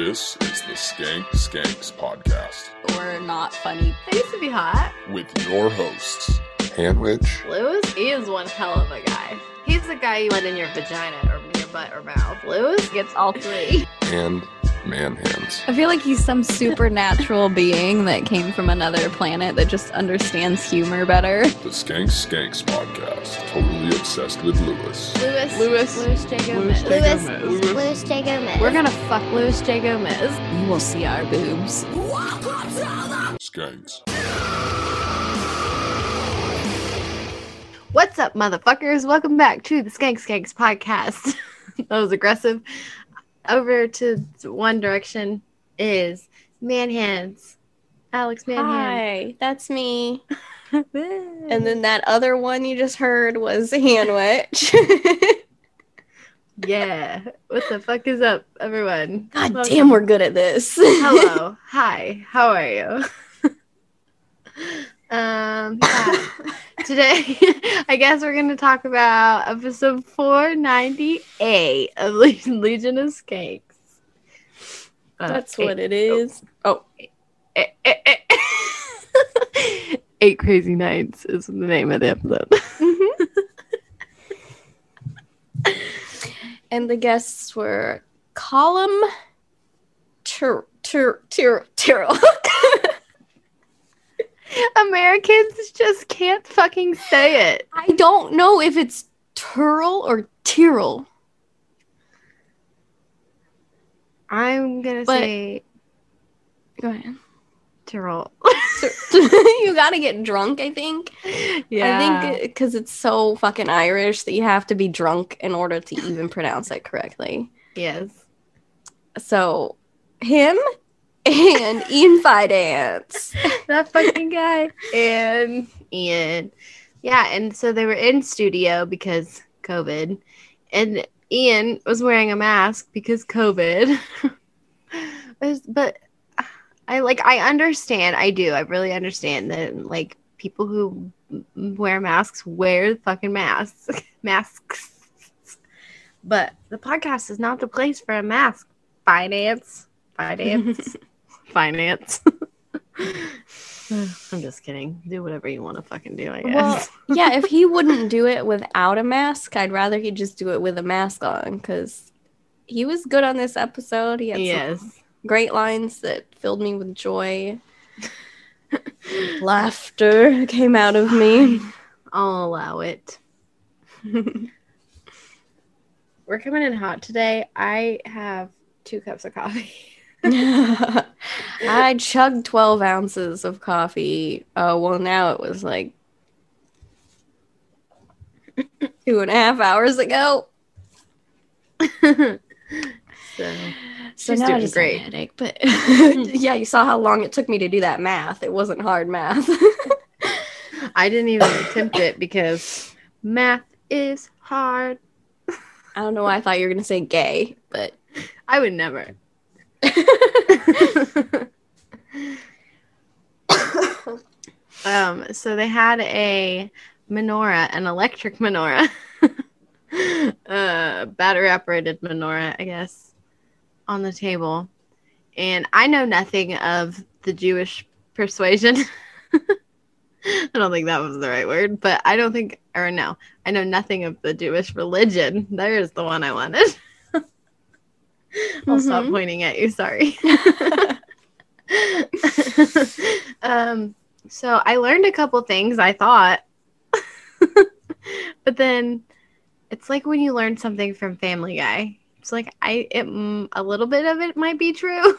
This is the Skank Skanks podcast We're not funny. I used to be hot. with your hosts, Hanwich, Luis, he is one hell of a guy. He's the guy you let in your vagina or your butt or mouth. Luis gets all three. and Man Hands. I feel like he's some supernatural being that came from another planet that just understands humor better. The Skank Skanks podcast, totally obsessed with Luis. Luis. Luis. Luis J. Gomez. Luis Luis. Luis J. Gomez. We're gonna fuck Luis J. Gomez. You will see our boobs. Skanks. What's up, motherfuckers? Welcome back to the Skank Skanks podcast. that was aggressive. Over to One Direction is Man Hands. Alex Man Hi, that's me. And then that other one you just heard was Hanwich. yeah. What the fuck is up, everyone? God Welcome. damn, we're good at this. Hello. Hi. How are you? Um yeah. today I guess we're gonna talk about episode 498 of Legion of Skanks. Uh, That's eight- what it is. Oh, eh, eh, eh. Eight Crazy Nights is the name of the episode. and the guests were Column Tur Tur Tur Tyrrell. Americans just can't fucking say it. I don't know if it's Turl or Tyrrell. I'm gonna But- say Go ahead. Tyrrell. you gotta get drunk, I think. yeah. I think because it's so fucking Irish that you have to be drunk in order to even pronounce it correctly. yes. So, him and Ian Fidance. that fucking guy and Ian. Yeah, and so they were in studio because COVID, and Ian was wearing a mask because COVID. But I like I understand. I do. I really understand that like people who wear masks wear fucking masks. masks. But the podcast is not the place for a mask. Finance. Finance. Finance. I'm just kidding. Do whatever you want to fucking do, I guess. Well, yeah, if he wouldn't do it without a mask, I'd rather he just do it with a mask on because he was good on this episode. He had some yes. great lines that filled me with joy. Laughter came out of me. I'll allow it. We're coming in hot today. I have two cups of coffee. I chugged 12 ounces of coffee. Oh, well, now it was like two and a half hours ago. so So now I just great. have a headache. But yeah, you saw how long it took me to do that math. It wasn't hard math. I didn't even attempt it because math is hard. I don't know why I thought you were going to say gay, but I would never. um, so they had a menorah, an electric menorah, uh, battery operated menorah, I guess, on the table. And I know nothing of the Jewish persuasion. I don't think that was the right word, but I don't think, or no, I know nothing of the Jewish religion. There's the one I wanted. I'll stop Mhm. pointing at you. Sorry. um, so I learned a couple things. I thought, but then it's like when you learn something from Family Guy. It's like I, it, mm, a little bit of it might be true.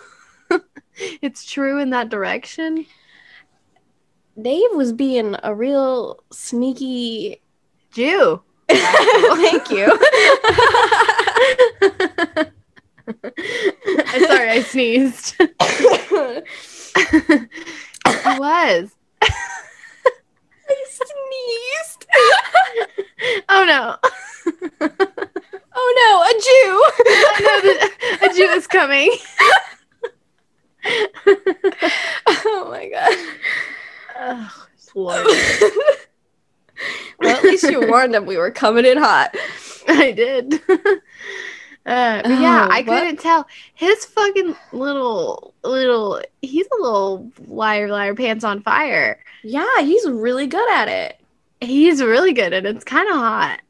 it's true in that direction. Dave was being a real sneaky. Jew. Thank you. I'm sorry, I sneezed. I was. I sneezed. Oh no. Oh no, a Jew. I know that a Jew is coming. oh my god. Oh, Lord. well, at least you warned them we were coming in hot. I did. Uh, but yeah, Oh, I what? couldn't tell. His fucking little little he's a little liar liar pants on fire. Yeah, he's really good at it. He's really good and it's kind of hot.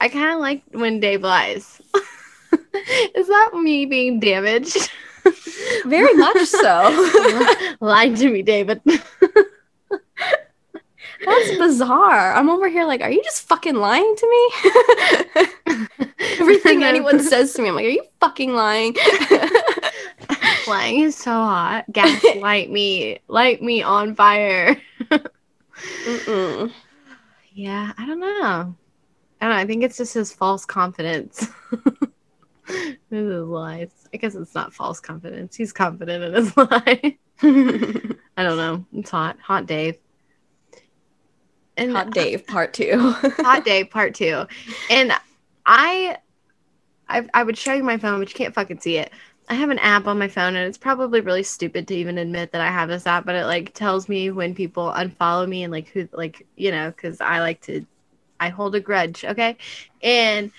I kind of like when Dave lies. Is that me being damaged? Very much so. Lying to me, David. That's bizarre. I'm over here like, are you just fucking lying to me? Everything anyone says to me, I'm like, are you fucking lying? Lying is so hot. Gaslight me. Light me on fire. Mm-mm. Yeah, I don't know. I don't know. I think it's just his false confidence. this is lies. I guess it's not false confidence. He's confident in his lie. I don't know. It's hot. Hot Dave. And Hot Dave part two. Hot Dave part two. And I, I I would show you my phone, but you can't fucking see it. I have an app on my phone, and it's probably really stupid to even admit that I have this app, but it like tells me when people unfollow me and like who, like you know, because I like to, I hold a grudge, okay. And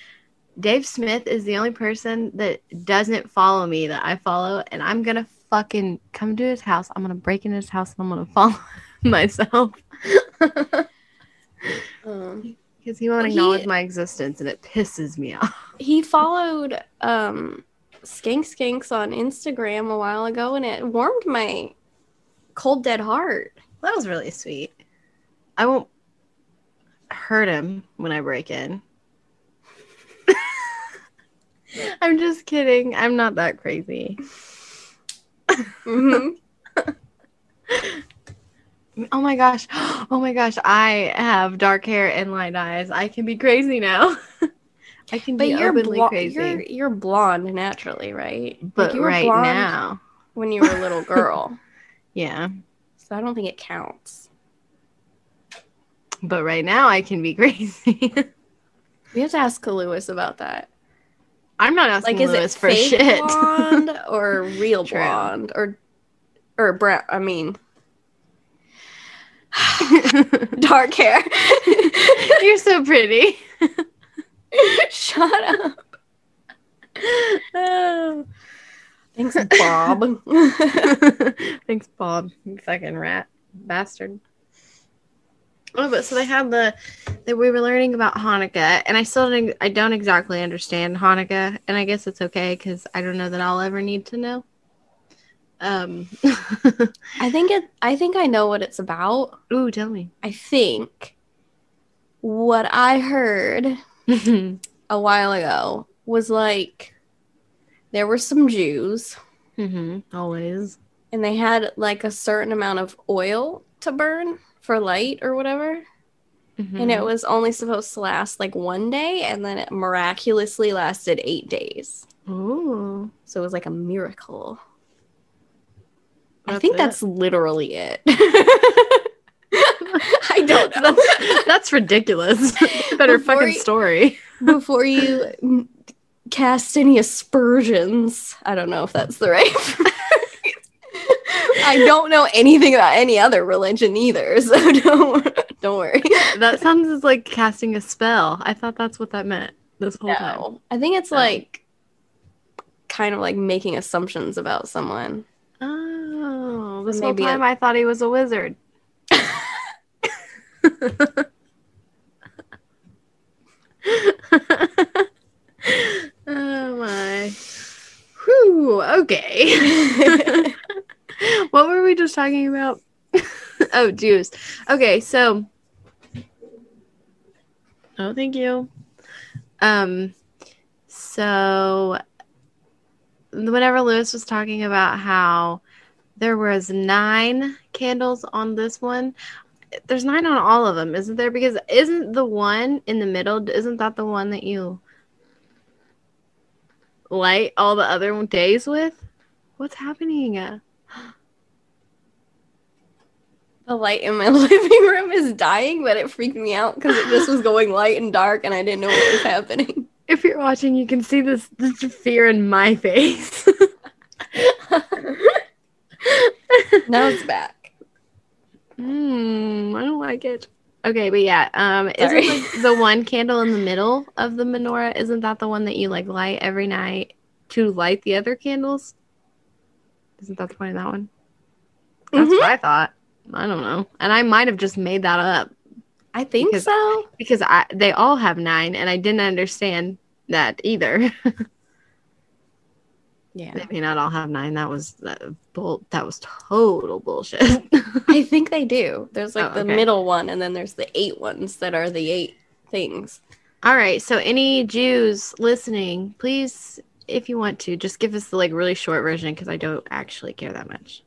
Dave Smith is the only person that doesn't follow me that I follow, and I'm gonna fucking come to his house. I'm gonna break into his house and I'm gonna follow myself. Um, Because he won't He- acknowledge my existence and it pisses me off. he followed um, Skank Skanks on Instagram a while ago, and it warmed my cold dead heart. That was really sweet. I won't hurt him when I break in. I'm just kidding. I'm not that crazy. Mhm. Oh my gosh. Oh my gosh. I have dark hair and light eyes. I can be crazy now. I can But be you're openly blo- crazy. you're you're blonde naturally, right? Like, but you were right blonde now. when you were a little girl, Yeah. so I don't think it counts. But right now I can be crazy. We have to ask Luis about that. I'm not asking Like, is Luis it for fake shit. blonde or real True. blonde or or brown? I mean, dark hair. You're so pretty. Shut up. Oh. Thanks, Bob. Thanks, Bob. You fucking rat bastard. Oh, but so they had the that we were learning about Hanukkah, and I still don't, I don't exactly understand Hanukkah, and I guess it's okay because I don't know that I'll ever need to know. Um, I think it. I think I know what it's about. ooh, tell me. I think what I heard mm-hmm. a while ago was like there were some Jews Always. and they had like a certain amount of oil to burn for light or whatever. And Mm-hmm. it was only supposed to last like one day and then it miraculously lasted eight days. Ooh. So it was like a miracle. I think it. that's literally it. I don't know. That's, that's ridiculous. Better Before fucking you- story. Before you cast any aspersions, I don't know if that's the right. I don't know anything about any other religion either, so don't don't worry. That sounds like casting a spell. I thought that's what that meant this whole time. I think it's No. like kind of like making assumptions about someone. Uh, This Maybe whole time it- I thought he was a wizard. oh my. Whew, okay. what were we just talking about? oh, Jews. Okay, so Oh, thank you. Um so whenever Luis was talking about how there was nine candles on this one, there's nine on all of them, isn't there? Because isn't the one in the middle, isn't that the one that you light all the other days with? What's happening? The light in my living room is dying, but it freaked me out because it just was going light and dark, and I didn't know what was happening. If you're watching, you can see this, this fear in my face. Now it's back. Hmm, I don't like it. Okay, but yeah, um, Sorry. isn't like the one candle in the middle of the menorah? Isn't that the one that you like light every night to light the other candles? Isn't that the point of that one? That's Mhm. what I thought. I don't know, and I might have just made that up I think Because- so. because I they all have nine, and I didn't understand that either. Yeah. they may not all have nine. That was that, bull. That was total bullshit. I think they do. There's like Oh, the okay. middle one, and then there's the eight ones that are the eight things. All right. So, any Jews listening, please, if you want to, just give us the like really short version because I don't actually care that much.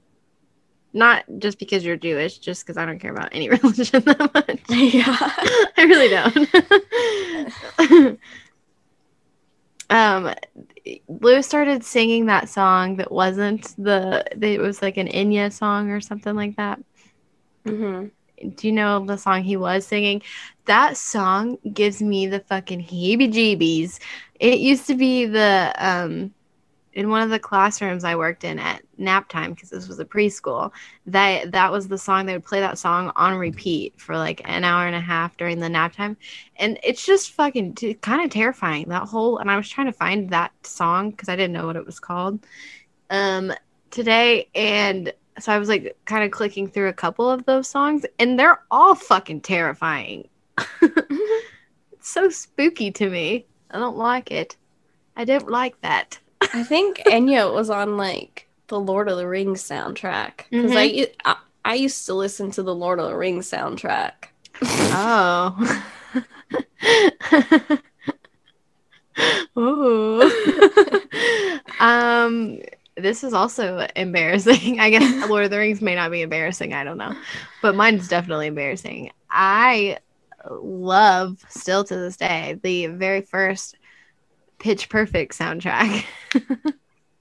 Not just because you're Jewish, just because I don't care about any religion that much. yeah. I really don't. Um, Lou started singing that song that wasn't the. It was like an Enya song or something like that. hmm do you know the song he was singing? That song gives me the fucking heebie jeebies. It used to be the um in one of the classrooms I worked in at nap time because this was a preschool. That that was the song they would play that song on repeat for like an hour and a half during the nap time, and it's just fucking t- kind of terrifying. That whole and I was trying to find that song because I didn't know what it was called um today and so I was like kind of clicking through a couple of those songs, and they're all fucking terrifying. it's so spooky to me. I don't like it. I don't like that. I think Enya was on like the Lord of the Rings soundtrack because I I used to listen to the Lord of the Rings soundtrack. Oh. Ooh. um this is also embarrassing. I guess Lord of the Rings may not be embarrassing, I don't know. But mine's definitely embarrassing. I love still to this day the very first Pitch Perfect soundtrack.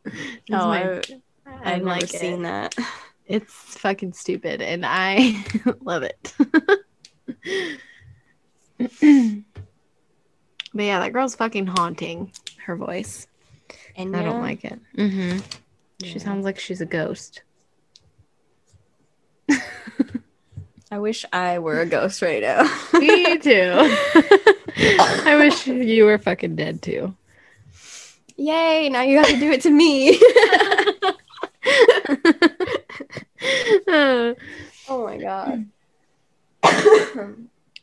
It's Oh, my- I, I I've never like seen it. that. It's fucking stupid, and I love it. but yeah, that girl's fucking haunting. Her voice. Enya, I don't like it. Mm-hmm. She sounds like she's a ghost. I wish I were a ghost right now. Me too. I wish you were fucking dead too. Yay! Now you have to do it to me. oh my god.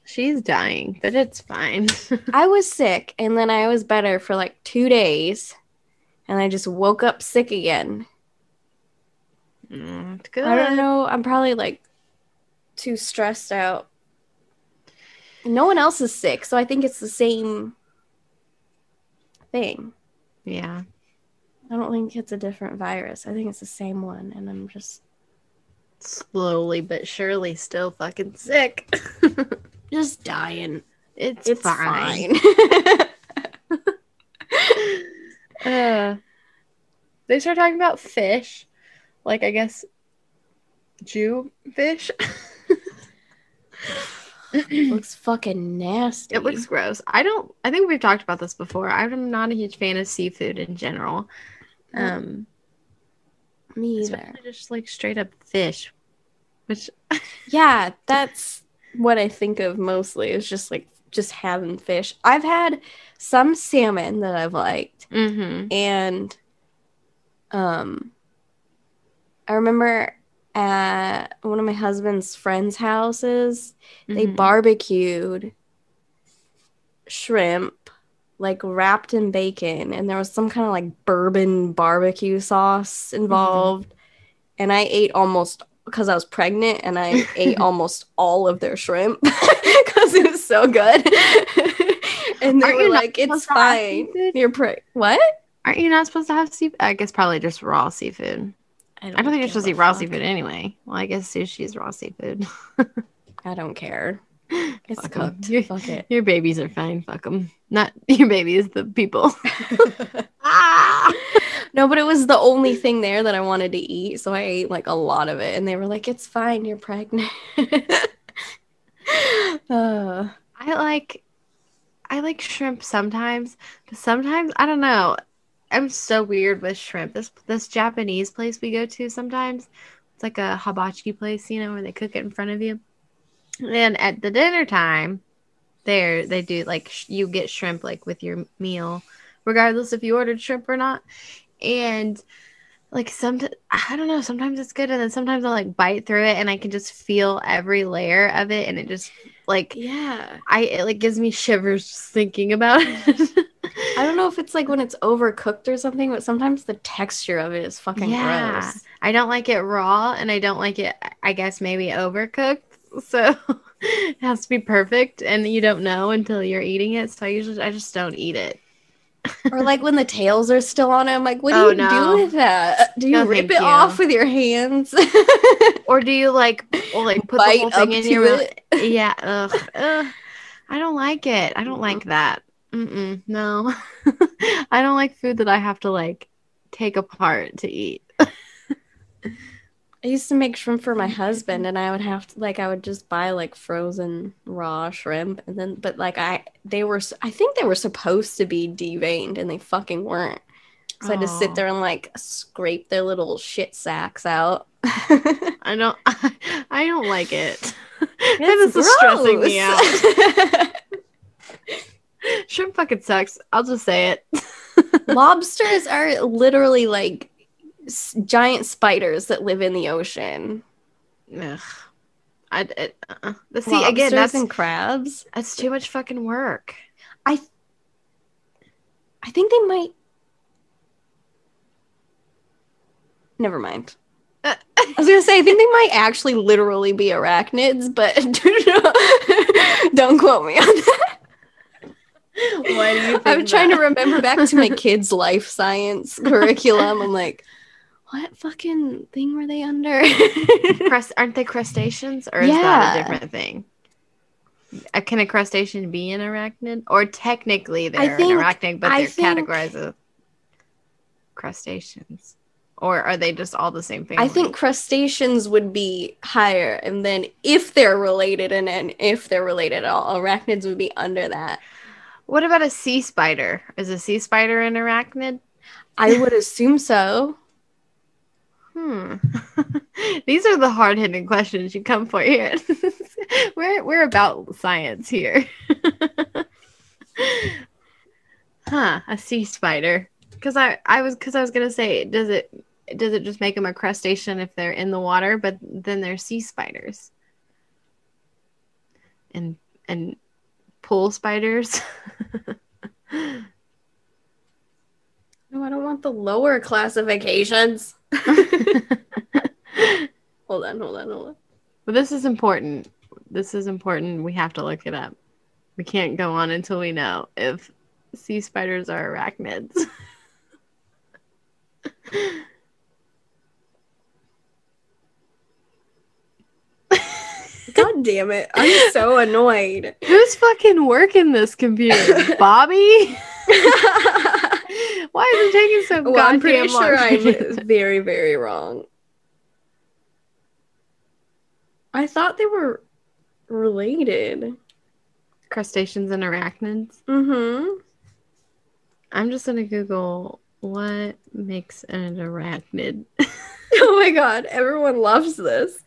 she's dying, but it's fine. I was sick and then I was better for like two days and I just woke up sick again. Mm, good. I don't know. I'm probably like too stressed out. No one else is sick, so I think it's the same thing. Yeah. I don't think it's a different virus. I think it's the same one, and I'm just Slowly but surely still fucking sick. just dying. it's, It's fine. fine. Uh, they start talking about fish, like I guess Jew fish. looks fucking nasty. it looks gross. I don't. I think we've talked about this before. I'm not a huge fan of seafood in general. Um, me either. just like straight up fish, which Yeah, that's what I think of mostly. Is just like just having fish. I've had some salmon that I've liked, mm-hmm. and um, I remember at one of my husband's friends' houses, they Mhm. barbecued shrimp like wrapped in bacon and there was some kind of like bourbon barbecue sauce involved. And i ate almost because i was pregnant and i ate almost all of their shrimp because it was so good. And they Aren't were like it's supposed to have fine. you're pre what? Aren't you not supposed to have seafood? I guess probably just raw seafood. I don't think you're supposed to eat raw fuck. seafood anyway. Well, I guess sushi is raw seafood. i don't care it's Fuck cooked You- fuck it Your babies are fine. Fuck them. Not your babies, the people. ah! No, but it was the only thing there that I wanted to eat, so I ate like a lot of it, and they were like, "It's fine, you're pregnant." uh, I like, I like shrimp sometimes, but sometimes I don't know. I'm so weird with shrimp. This this Japanese place we go to sometimes, it's like a hibachi place, you know, where they cook it in front of you. And at the dinner time, there they do like sh- you get shrimp like with your meal, regardless if you ordered shrimp or not. And like some, I don't know. Sometimes it's good, and then sometimes I like bite through it, and I can just feel every layer of it, and it just like Yeah. I it like gives me shivers just thinking about it. I don't know if it's like when it's overcooked or something, but sometimes the texture of it is fucking Yeah. gross. I don't like it raw, and I don't like it. I guess maybe overcooked. So it has to be perfect, and you don't know until you're eating it. So I usually I just don't eat it. or like when the tails are still on it, I'm like, what do Oh, you no. do with that? Do you No, rip it you. off with your hands? Or do you like or like put Bite the whole thing in your mouth? Yeah. Ugh, ugh. I don't like it. I don't like mm-hmm. that. Mm-mm, no. I don't like food that I have to like take apart to eat. I used to make shrimp for my husband, and I would have to like I would just buy like frozen raw shrimp, and then but like I they were I think they were supposed to be deveined, and they fucking weren't. So I had to sit oh. there and like scrape their little shit sacks out. I don't I don't like it. this is stressing me out. Shrimp fucking sucks. I'll just say it. Lobsters are literally like s- giant spiders that live in the ocean. Ugh. I, it, uh, the see again. Lobsters That's and crabs. that's too much fucking work. I I think they might. Never mind. Uh, I was gonna say I think they might actually literally be arachnids, but don't quote me on that. Why do you think I'm trying to remember back to my kids' life science curriculum. I'm like, what fucking thing were they under? Crust, aren't they crustaceans, or is that a different thing? Uh, can a crustacean be an arachnid, or technically they're think- an arachnid, but they're think- categorized as crustaceans, or are they just all the same thing? I think crustaceans would be higher, and then if they're related, and then if they're related at all, arachnids would be under that. What about a sea spider? Is a sea spider an arachnid? I would assume so. Hmm. These are the hard hitting questions you come for here. we're we're about science here. huh? A sea spider? Because I I was because I was gonna say does it does it just make them a crustacean if they're in the water, but then they're sea spiders and and pool spiders. No, I don't want the lower classifications. Hold on, hold on, hold on. But this is important. This is important. We have to look it up. We can't go on until we know if sea spiders are arachnids. God damn it. I'm so annoyed. Who's fucking working this computer? Bobby? Why is it taking so well, I'm pretty sure I'm very, very wrong. I thought they were related. Crustaceans and arachnids. Mm-hmm. I'm just gonna Google what makes an arachnid. Oh my god, everyone loves this.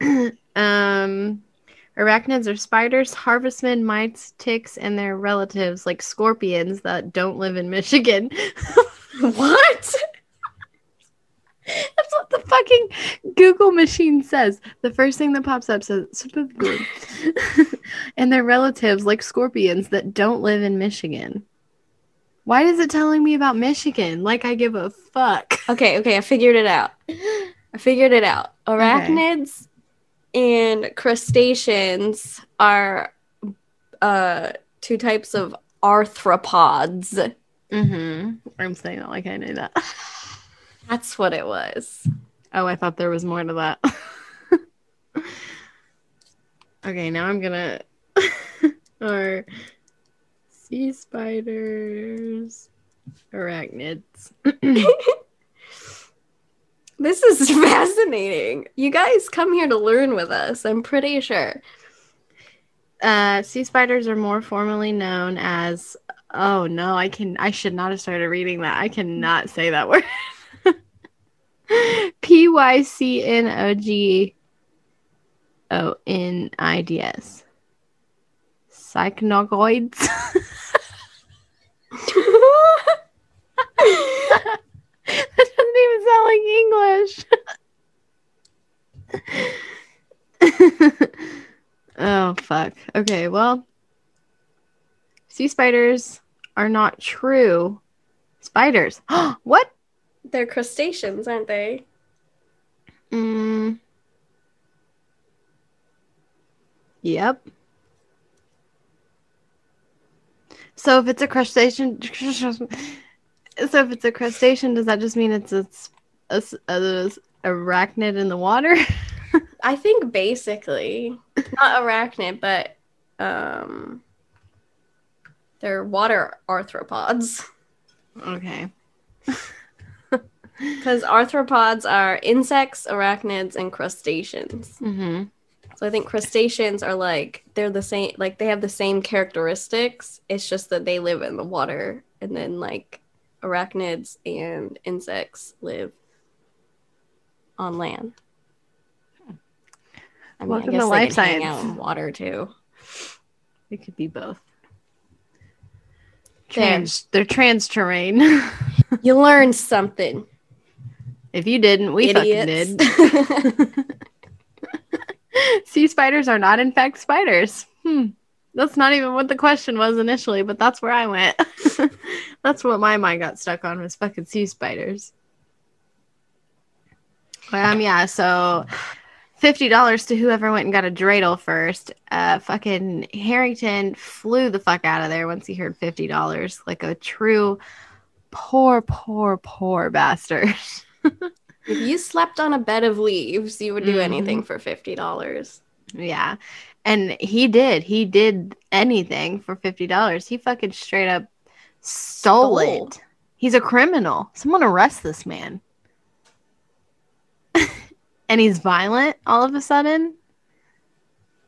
um, arachnids are spiders, harvestmen, mites, ticks, and their relatives, like scorpions that don't live in Michigan. What? That's what the fucking Google machine says. The first thing that pops up says, and their relatives, like scorpions, that don't live in Michigan. Why is it telling me about Michigan? Like I give a fuck. Okay, okay, I figured it out. I figured it out. Arachnids and crustaceans are uh two types of arthropods. Mm-hmm. I'm saying that like I knew that. That's what it was. Oh, I thought there was more to that. okay, now I'm gonna. or sea spiders, arachnids. This is fascinating. You guys come here to learn with us, I'm pretty sure. Uh, sea spiders are more formally known as. Oh no, I can. I should not have started reading that. I cannot say that word. P Y C N O G O N I D S. Cycnogoids. that doesn't even sound like English. oh, fuck. Okay, well, sea spiders are not true. Spiders. what? They're crustaceans, aren't they? Mm. Yep. So if it's a crustacean, so if it's a crustacean, does that just mean it's a arachnid in the water? I think basically not arachnid, but um, they're water arthropods. okay. Because arthropods are insects, arachnids, and crustaceans. Mm-hmm. So I think crustaceans are like they're the same, like they have the same characteristics. It's just that they live in the water, and then like arachnids and insects live on land. I mean, Welcome I guess to they life can hang out science. in water too. It could be both. There. Trans, they're trans terrain. You learn something, if you didn't, we fucking did. sea spiders are not, in fact, spiders. Hmm. That's not even what the question was initially, but that's where I went. that's what my mind got stuck on was fucking sea spiders. Um, yeah, so fifty dollars to whoever went and got a dreidel first. Uh, fucking Harrington flew the fuck out of there once he heard fifty dollars, like a true poor, poor, poor bastard. if you slept on a bed of leaves, you would do Mhm. anything for fifty dollars. Yeah. And he did. He did anything for $50. He fucking straight up stole, Stole. it. He's a criminal. Someone arrest this man. and he's violent all of a sudden.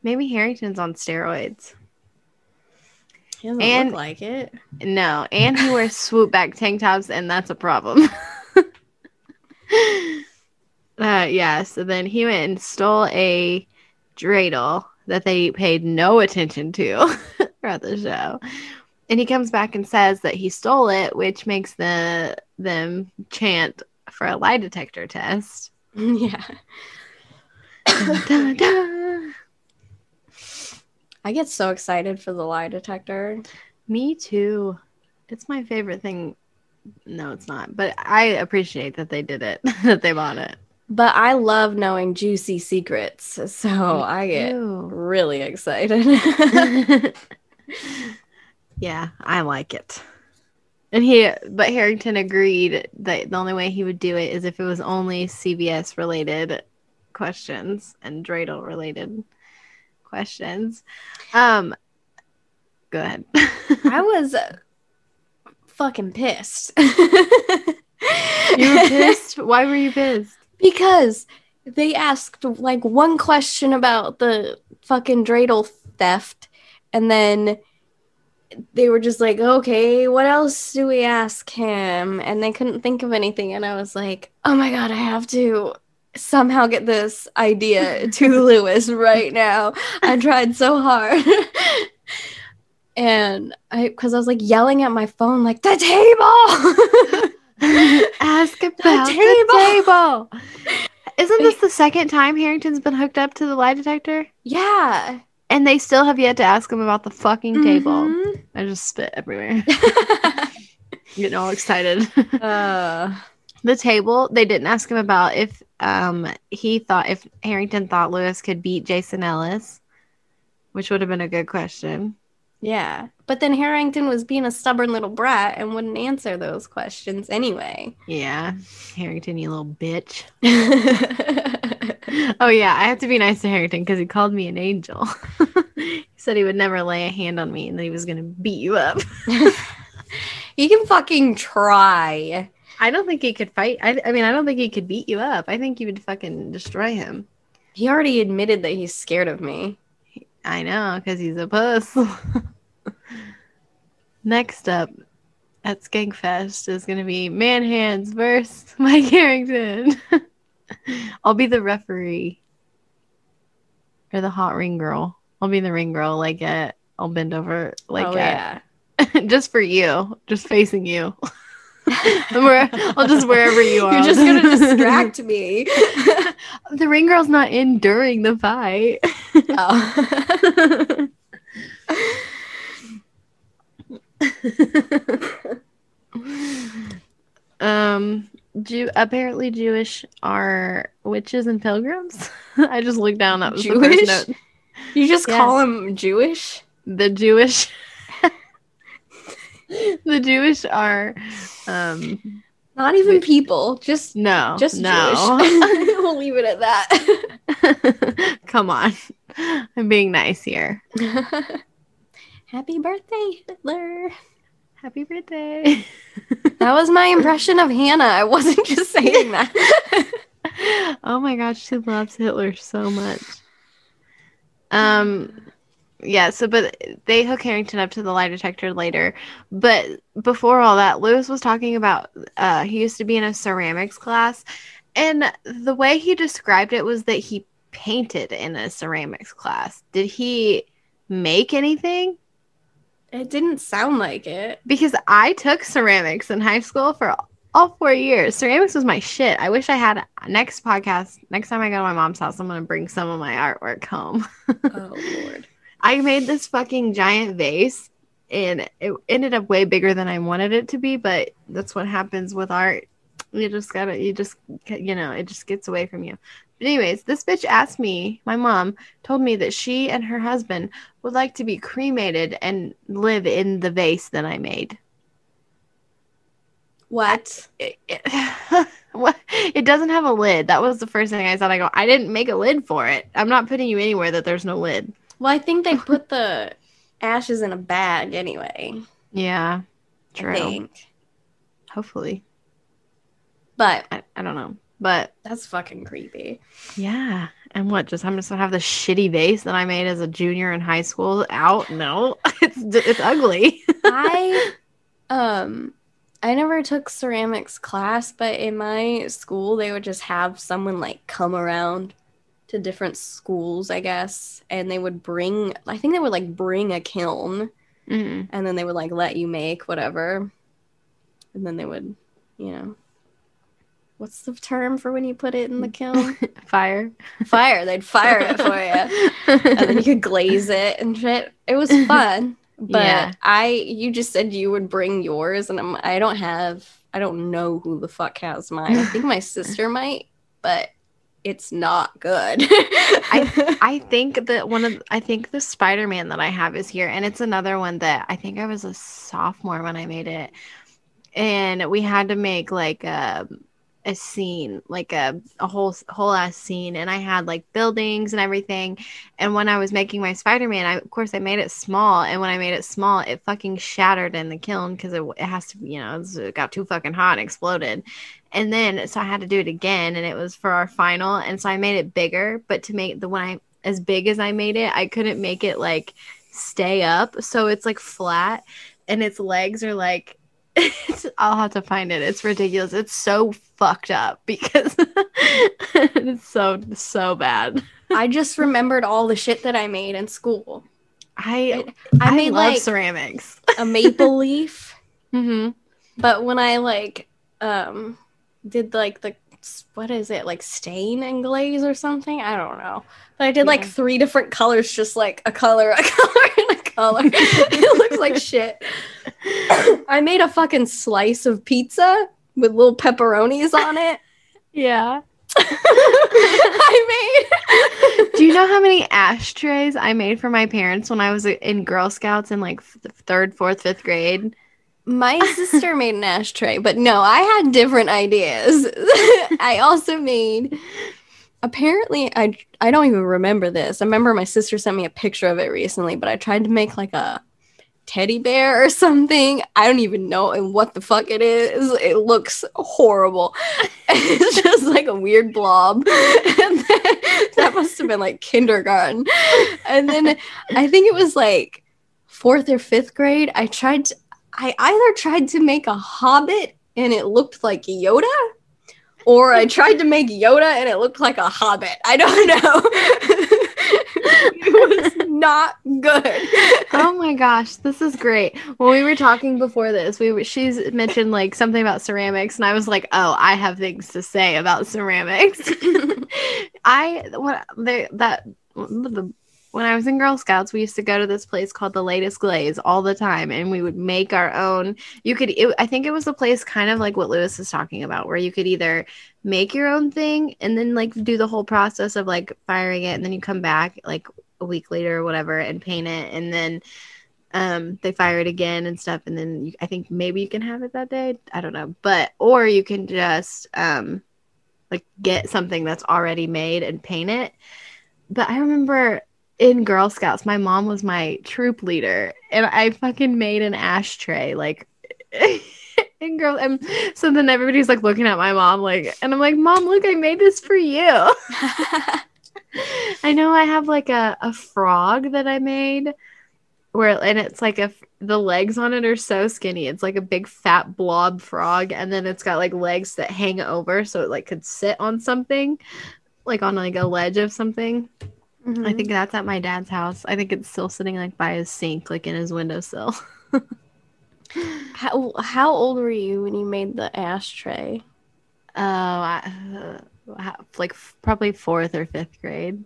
Maybe Harrington's on steroids. He doesn't And- look like it. No, and he wears swoop back tank tops, and that's a problem. uh, yeah, so then he went and stole a dreidel that they paid no attention to throughout the show. And he comes back and says that he stole it, which makes the them chant for a lie detector test. yeah. Dun, dun. I get so excited for the lie detector. Me too. It's my favorite thing. No, it's not. But I appreciate that they did it, that they bought it. But I love knowing juicy secrets. So I get really excited. yeah, I like it. And he, but Harrington agreed that the only way he would do it is if it was only CBS related questions and Dreidel related questions. Um, go ahead. I was fucking pissed. you were pissed. Why were you pissed? Because they asked like one question about the fucking dreidel theft and then they were just like okay what else do we ask him? And they couldn't think of anything and i was like oh my god i have to somehow get this idea to luis right now. I tried so hard. And i because i was like yelling at my phone like the table Ask about the table. Isn't this the second time Harrington's been hooked up to the lie detector? yeah And they still have yet to ask him about the fucking table. Mhm. I just spit everywhere. Getting all excited. uh, the table, they didn't ask him about if um he thought if Harrington thought Luis could beat Jason Ellis, which would have been a good question. Yeah. But then Harrington was being a stubborn little brat and wouldn't answer those questions anyway. Yeah. Harrington, you little bitch. Oh yeah, I have to be nice to Harrington because he called me an angel. he said he would never lay a hand on me and that he was gonna beat you up. he can fucking try. I don't think he could fight. I, I mean, I don't think he could beat you up. I think you would fucking destroy him. He already admitted that he's scared of me. I know, because he's a puss. Next up, at Skankfest is going to be Man Hands versus Mike Harrington. I'll be the referee or the hot ring girl. I'll be the ring girl. Like, at, I'll bend over, like, oh, at- yeah. just for you, just facing you. Where I'll just wherever you are. You're just gonna distract me. the ring girl's not in during the fight. oh. um, Jew apparently Jewish are witches and pilgrims. I just looked down. That was the Jewish? You just Yeah. call them Jewish? The Jewish. the Jewish are, um, Not even people, just no, just no. Jewish. we'll leave it at that. Come on, I'm being nice here. Happy birthday, Hitler. Happy birthday. That was my impression of Hannah. I wasn't just saying that. oh my gosh, she loves Hitler so much. Um yeah, so but they hook Harrington up to the lie detector later. But before all that, Luis was talking about uh he used to be in a ceramics class and the way he described it was that he painted in a ceramics class. Did he make anything? It didn't sound like it. because I took ceramics in high school for all four years. Ceramics was my shit. I wish I had next podcast. Next time I go to my mom's house, I'm gonna bring some of my artwork home. Oh lord. I made this fucking giant vase, and it ended up way bigger than I wanted it to be. But that's what happens with art. You just gotta, you just, you know, it just gets away from you. But anyways, this bitch asked me. My mom told me that she and her husband would like to be cremated and live in the vase that I made. What? it, it, what it doesn't have a lid that was the first thing i said i go i didn't make a lid for it i'm not putting you anywhere that there's no lid Well, I think they put the ashes in a bag anyway. yeah I true think. hopefully But I, I don't know but that's fucking creepy. yeah and what just i'm just gonna have the shitty vase that i made as a junior in high school out no it's it's ugly I um I never took ceramics class, but in my school they would just have someone like come around to different schools, I guess, and they would bring I think they would like bring a kiln Mhm. and then they would like let you make whatever. And then they would, you know, what's the term for when you put it in the mm. kiln? fire fire. They'd fire it for you. and then you could glaze it and shit. It was fun. But Yeah. I, you just said you would bring yours, and I'm, I don't have, I don't know who the fuck has mine. I think my sister might, but it's not good. I I think that one of I think the Spider Man that I have is here, and it's another one that I think I was a sophomore when I made it, and we had to make like a a scene, like a a whole whole ass scene, and I had like buildings and everything. And when I was making my Spider Man, I of course I made it small, and when I made it small, it fucking shattered in the kiln because it, it has to, you know, it got too fucking hot and exploded. And then so I had to do it again, and it was for our final, and so I made it bigger. But to make the one I as big as I made it, I couldn't make it like stay up, so it's like flat, and its legs are like. It's, I'll have to find it. It's ridiculous. It's so fucked up because it's so so bad. I just remembered all the shit that I made in school. I I, I, made love like ceramics. a maple leaf, hmm but when I like um did like the what is it like stain and glaze or something? I don't know. But I did like three different colors, just like a color, a color, and a color. it looks like shit. I made a fucking slice of pizza with little pepperonis on it. Yeah. I made. Do you know how many ashtrays I made for my parents when I was in Girl Scouts in like third, fourth, fifth grade? My sister made an ashtray, but no, I had different ideas. I also made apparently I I don't even remember this. I remember my sister sent me a picture of it recently, but I tried to make like a teddy bear or something. I don't even know what the fuck it is. It looks horrible. it's just like a weird blob. And then, that must have been like kindergarten. And then I think it was like fourth or fifth grade. I tried to I either tried to make a hobbit and it looked like Yoda, or I tried to make Yoda and it looked like a hobbit. I don't know. it was not good. oh my gosh, this is great. When we were talking before this, we she's mentioned like something about ceramics, and I was like, oh, I have things to say about ceramics. I what they that the when I was in Girl Scouts, we used to go to this place called the Latest Glaze all the time, and we would make our own. You could, it, I think it was a place kind of like what Luis is talking about, where you could either make your own thing and then like do the whole process of like firing it, and then you come back like a week later or whatever and paint it, and then um, they fire it again and stuff, and then you, I think maybe you can have it that day. I don't know, but or you can just um, like get something that's already made and paint it. But I remember in Girl Scouts, my mom was my troop leader, and I fucking made an ashtray like. in girl, and so then everybody's like looking at my mom, like, and I'm like, "Mom, look, I made this for you." I know I have like a, a frog that I made where and it's like a the legs on it are so skinny. It's like a big fat blob frog and then it's got like legs that hang over so it like could sit on something like on like a ledge of something. I think that's at my dad's house. I think it's still sitting like by his sink like in his windowsill. How how old were you when you made the ashtray? Oh, I, uh, like probably 4th or 5th grade.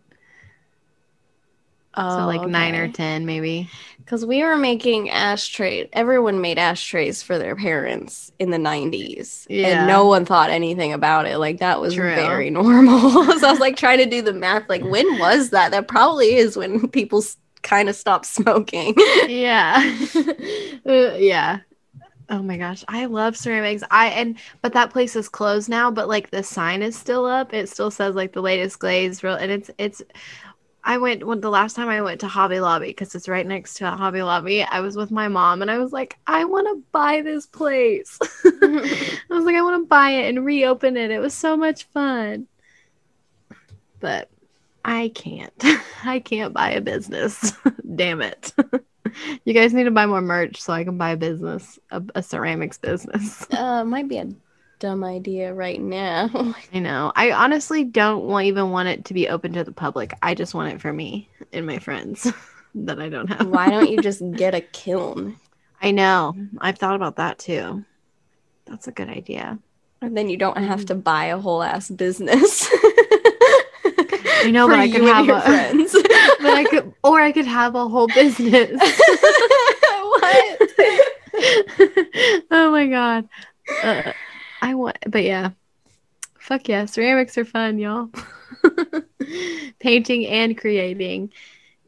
Oh, so like 9 or 10 maybe. Because we were making ashtray. Everyone made ashtrays for their parents in the 90s. Yeah. And no one thought anything about it. Like that was True. very normal. so I was like trying to do the math. Like, when was that? That probably is when people kind of stopped smoking. yeah Uh, yeah oh my gosh i love ceramics. I and but that place is closed now but like the sign is still up. It still says like the latest glaze real and it's it's i went when the last time i went to hobby lobby because it's right next to hobby lobby i was with my mom and i was like i want to buy this place. I was like i want to buy it and reopen it. It was so much fun. But i can't i can't buy a business damn it you guys need to buy more merch so I can buy a business, a, a ceramics business. uh, might be a dumb idea right now. I know. I honestly don't want, even want it to be open to the public. I just want it for me and my friends that I don't have. Why don't you just get a kiln? I know. I've thought about that too. That's a good idea. And then you don't have to buy a whole ass business. I know, but I could have a, friends. but I could, or I could have a whole business. what? oh my god. Uh, I want, but yeah. Fuck yeah, ceramics are fun, y'all. Painting and creating.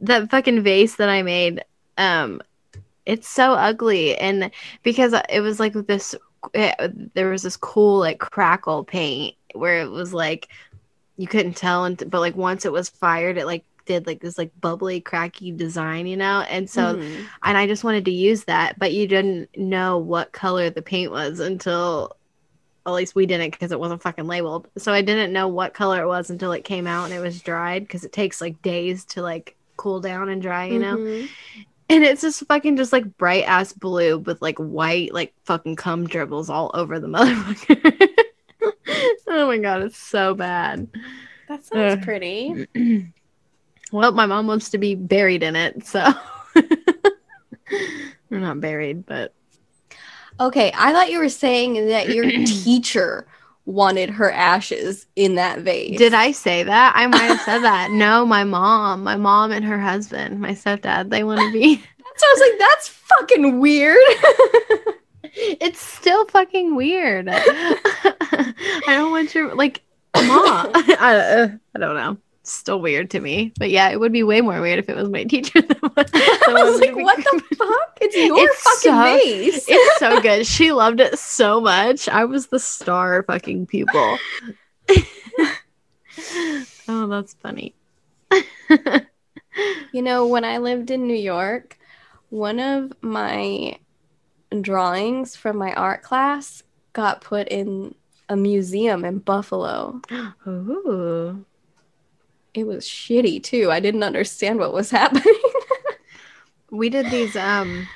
That fucking vase that I made, um, it's so ugly, and because it was like this, it, there was this cool like crackle paint where it was like you couldn't tell, and but like once it was fired, it like did like this like bubbly, cracky design, you know, and so Mhm. and I just wanted to use that, but you didn't know what color the paint was until at least we didn't because it wasn't fucking labeled. So I didn't know what color it was until it came out and it was dried because it takes like days to like cool down and dry, you know. Mhm. And it's just fucking just like bright ass blue with like white like fucking cum dribbles all over the motherfucker. Oh my god, it's so bad. That sounds Uh. pretty. Well, my mom wants to be buried in it, so we're not buried, but Okay, I thought you were saying that your teacher wanted her ashes in that vase. Did I say that? I might have said that. No, my mom, my mom and her husband, my stepdad, they want to be. So I was like, that's fucking weird. it's still fucking weird. I don't want your like, mom. I, uh, I don't know. It's still weird to me, but yeah, it would be way more weird if it was my teacher. Was, I was like, what the fuck? It's your It's fucking so- vase. It's so good. She loved it so much. I was the star fucking pupil. oh, that's funny. You know, when I lived in New York, one of my drawings from my art class got put in a museum in Buffalo. Ooh. It was shitty too. I didn't understand what was happening. we did these um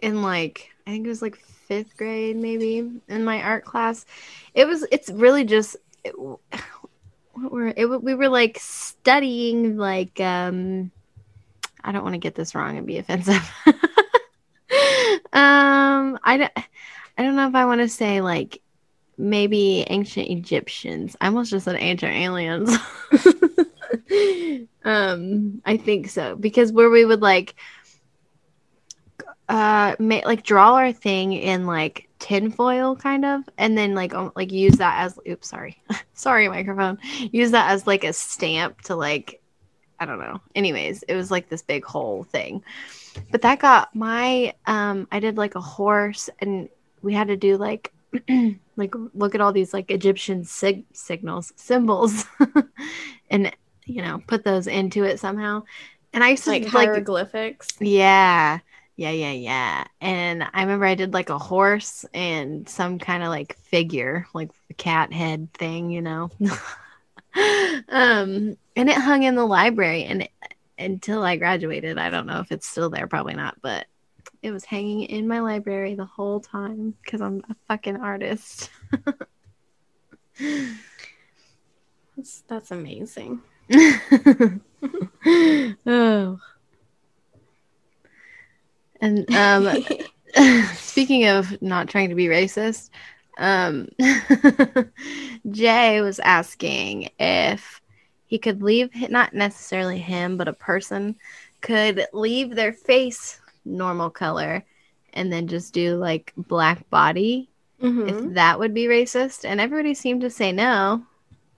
in like I think it was like fifth grade, maybe in my art class. It was. It's really just. It, what were it? We were like studying like um. I don't want to get this wrong and be offensive. um, I don't. I don't know if I want to say like maybe ancient Egyptians. I almost just said ancient aliens. um, I think so because where we would like uh make like draw our thing in like tinfoil kind of and then like um, like use that as oops sorry sorry microphone use that as like a stamp to like i don't know anyways it was like this big whole thing but that got my um i did like a horse and we had to do like like look at all these like egyptian sig- signals symbols and you know put those into it somehow and i used to Like like hieroglyphics. yeah. Yeah, yeah, yeah. And I remember I did like a horse and some kind of like figure, like the cat head thing, you know. um and it hung in the library and it, until I graduated, I don't know if it's still there, probably not, but it was hanging in my library the whole time cuz I'm a fucking artist. That's, that's amazing. oh. And um speaking of not trying to be racist, um Jay was asking if he could leave not necessarily him, but a person could leave their face normal color and then just do like black body Mhm. if that would be racist and everybody seemed to say no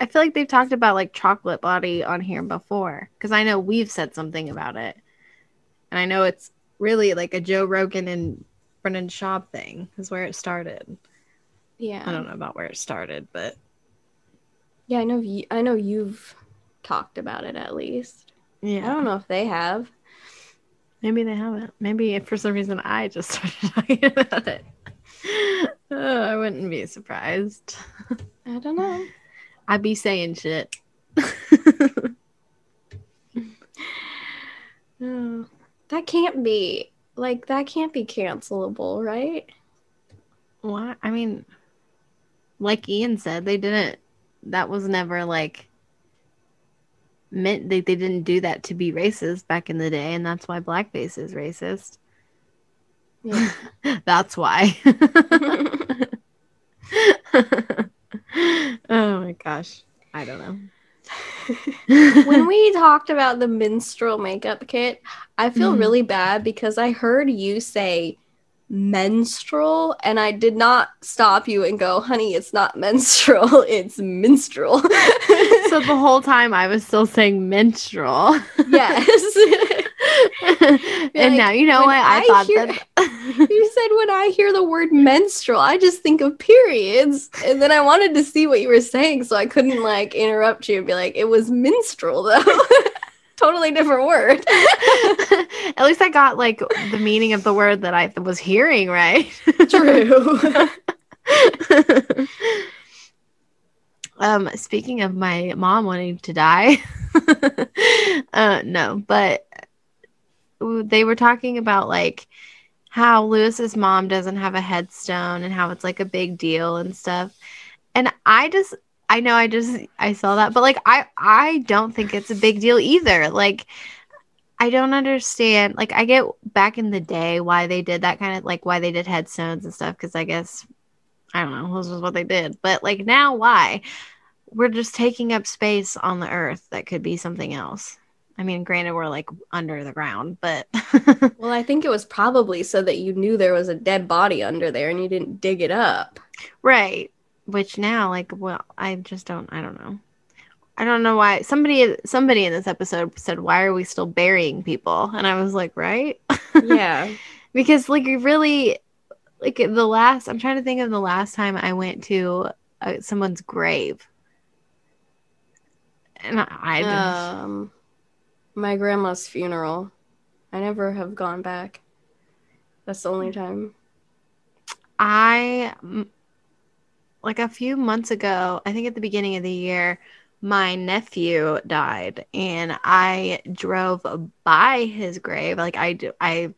i feel like they've talked about like chocolate body on here before because i know we've said something about it and i know it's really like a joe rogan and brendan schaub thing is where it started yeah. i don't know about where it started but Yeah, I know. You, I know you've talked about it at least. yeah I don't know if they have. maybe they haven't maybe if for some reason i just started talking about it oh, i wouldn't be surprised I don't know. i'd be saying shit Oh, that can't be like that can't be cancelable, right? What? I mean, like Ian said, they didn't. That was never like meant. They they didn't do that to be racist back in the day, and that's why blackface is racist. Yeah. that's why. oh my gosh, I don't know. when we talked about the minstrel makeup kit, I feel Mhm. really bad because I heard you say menstrual and I did not stop you and go, honey, it's not menstrual, it's minstrel. so the whole time I was still saying menstrual. yes. and like, now you know what I, I thought hear- that. you said when I hear the word menstrual, I just think of periods. And then I wanted to see what you were saying, so I couldn't like interrupt you and be like, it was minstrel though. Totally different word. At least I got like the meaning of the word that I was hearing right. True. um, speaking of my mom wanting to die, uh, no, but they were talking about like how Luis's mom doesn't have a headstone and how it's like a big deal and stuff. And I just I know I just I saw that, but like I I don't think it's a big deal either. Like I don't understand. Like I get back in the day why they did that kind of like why they did headstones and stuff because I guess I don't know, this is what they did. But like now why? We're just taking up space on the earth that could be something else. I mean, granted we're like under the ground, but well, I think it was probably so that you knew there was a dead body under there and you didn't dig it up. right. Which now like well, I just don't I don't know. I don't know why somebody somebody in this episode said why are we still burying people? And I was like, right? Yeah. because like you really like the last i'm trying to think of the last time i went to uh, someone's grave and i, I just, um, my grandma's funeral. I never have gone back. That's the only time. i like a few months ago i think at the beginning of the year my nephew died and i drove by his grave like i do i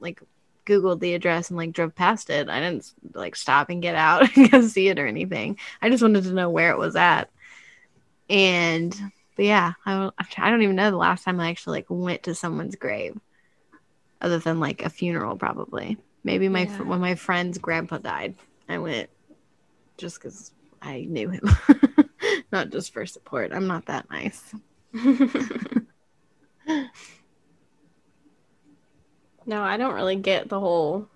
like googled the address and like drove past it. I didn't like stop and get out and go see it or anything. I just wanted to know where it was at. And but yeah, I, I don't even know the last time I actually like went to someone's grave, other than like a funeral probably. Maybe my Yeah. when my friend's grandpa died, I went just because I knew him, not just for support. I'm not that nice. no, I don't really get the whole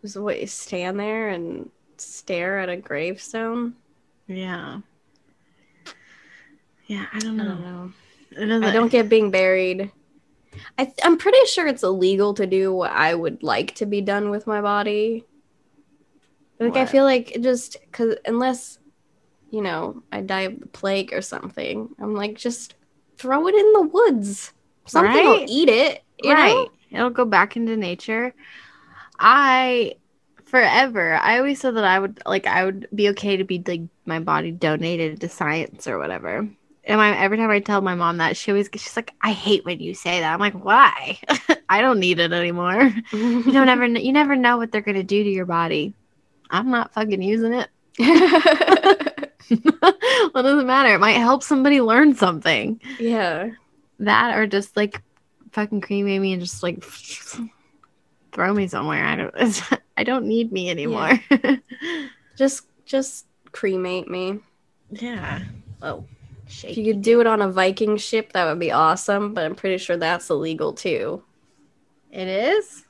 just what you stand there and stare at a gravestone. Yeah. Yeah, I don't I know. don't know. I, know I don't get being buried. I th- I'm pretty sure it's illegal to do what I would like to be done with my body. Like I feel like just because unless you know I die of the plague or something, I'm like just throw it in the woods. Something will eat it. You right. know? It'll go back into nature. I forever. I always said that I would like I would be okay to be like my body donated to science or whatever. And I, every time I tell my mom that, she always she's like, "I hate when you say that." I'm like, "Why? I don't need it anymore. You don't ever you never know what they're gonna do to your body. I'm not fucking using it. what does it matter? It might help somebody learn something. yeah. That or just like fucking cremate me and just like throw me somewhere. I don't. I don't need me anymore. Just just cremate me. Yeah. Oh, If you could do it on a Viking ship, that would be awesome, but I'm pretty sure that's illegal too. It is.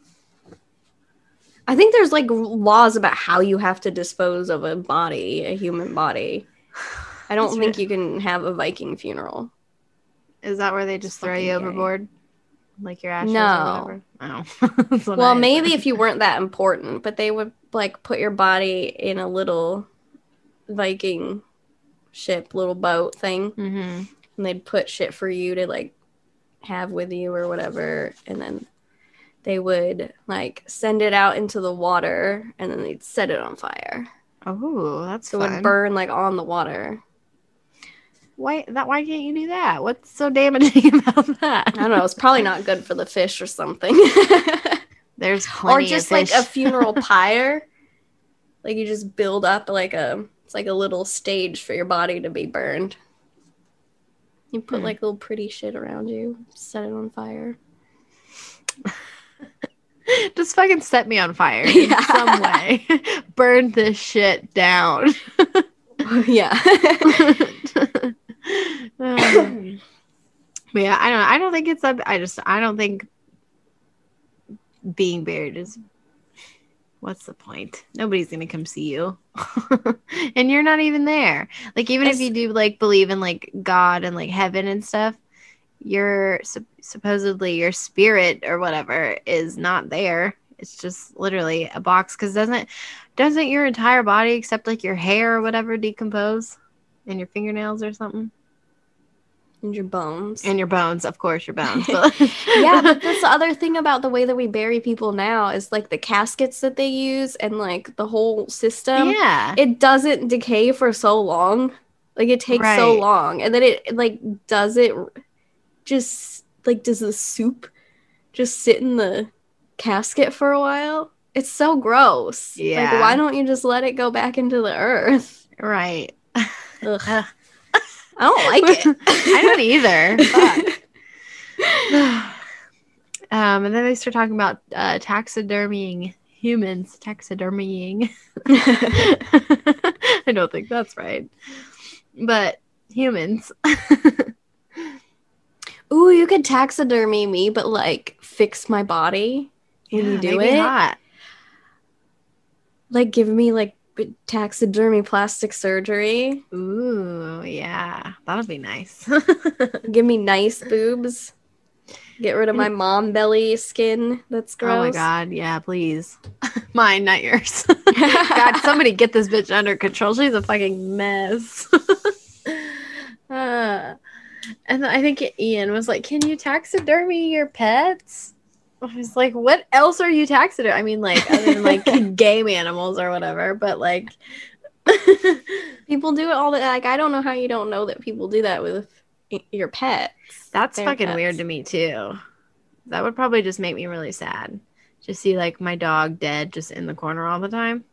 I think there's like laws about how you have to dispose of a body, a human body. I don't That's think right. you can have a Viking funeral. Is that where they just throw you gay. overboard, like your ashes? No. Or whatever? Oh. Well, maybe if you weren't that important, but they would like put your body in a little Viking ship, little boat thing, Mhm. and they'd put shit for you to like have with you or whatever, and then they would like send it out into the water, and then they'd set it on fire, Oh, that's so it would burn like on the water. Why that? Why can't you do that? What's so damaging about that? I don't know. It's probably not good for the fish or something. There's or just like a funeral pyre. Like you just build up like a it's like a little stage for your body to be burned. You put Hmm. like little pretty shit around you, set it on fire. Just fucking set me on fire in Yeah. some way. Burn this shit down. yeah. Um, but yeah, I don't. I don't think it's up. I just. I don't think being buried is. What's the point? Nobody's gonna come see you, and you're not even there. Like even if you do like believe in like God and like heaven and stuff, your sup- supposedly your spirit or whatever is not there. It's just literally a box. Because doesn't doesn't your entire body except like your hair or whatever decompose, and your fingernails or something? and your bones. And your bones, of course, your bones. Yeah, but that's the other thing about the way that we bury people now is like the caskets that they use and like the whole system. yeah, it doesn't decay for so long. Like it takes so long, and then it like does it just like does the soup just sit in the casket for a while? It's so gross. Yeah. Like why don't you just let it go back into the earth? right. I don't like it. I don't either. Um, and then they start talking about uh, taxidermying humans. Taxidermying. I don't think that's right, but humans. Ooh, you could taxidermy me, but like fix my body when you do it. not. Like give me like taxidermy plastic surgery. Ooh, yeah, that'll be nice. Give me nice boobs. Get rid of my mom belly skin. That's gross. Oh my god, yeah, please. Mine, not yours. god, somebody get this bitch under control. She's a fucking mess. uh, and I think Ian was like, "Can you taxidermy your pets?" I was like, "What else are you taxidermy? I mean, like other than like game animals or whatever, but like." People do it all the like. I don't know how you don't know that people do that with your pets. That's fucking pets. weird to me too. That would probably just make me really sad. just see like my dog dead just in the corner all the time.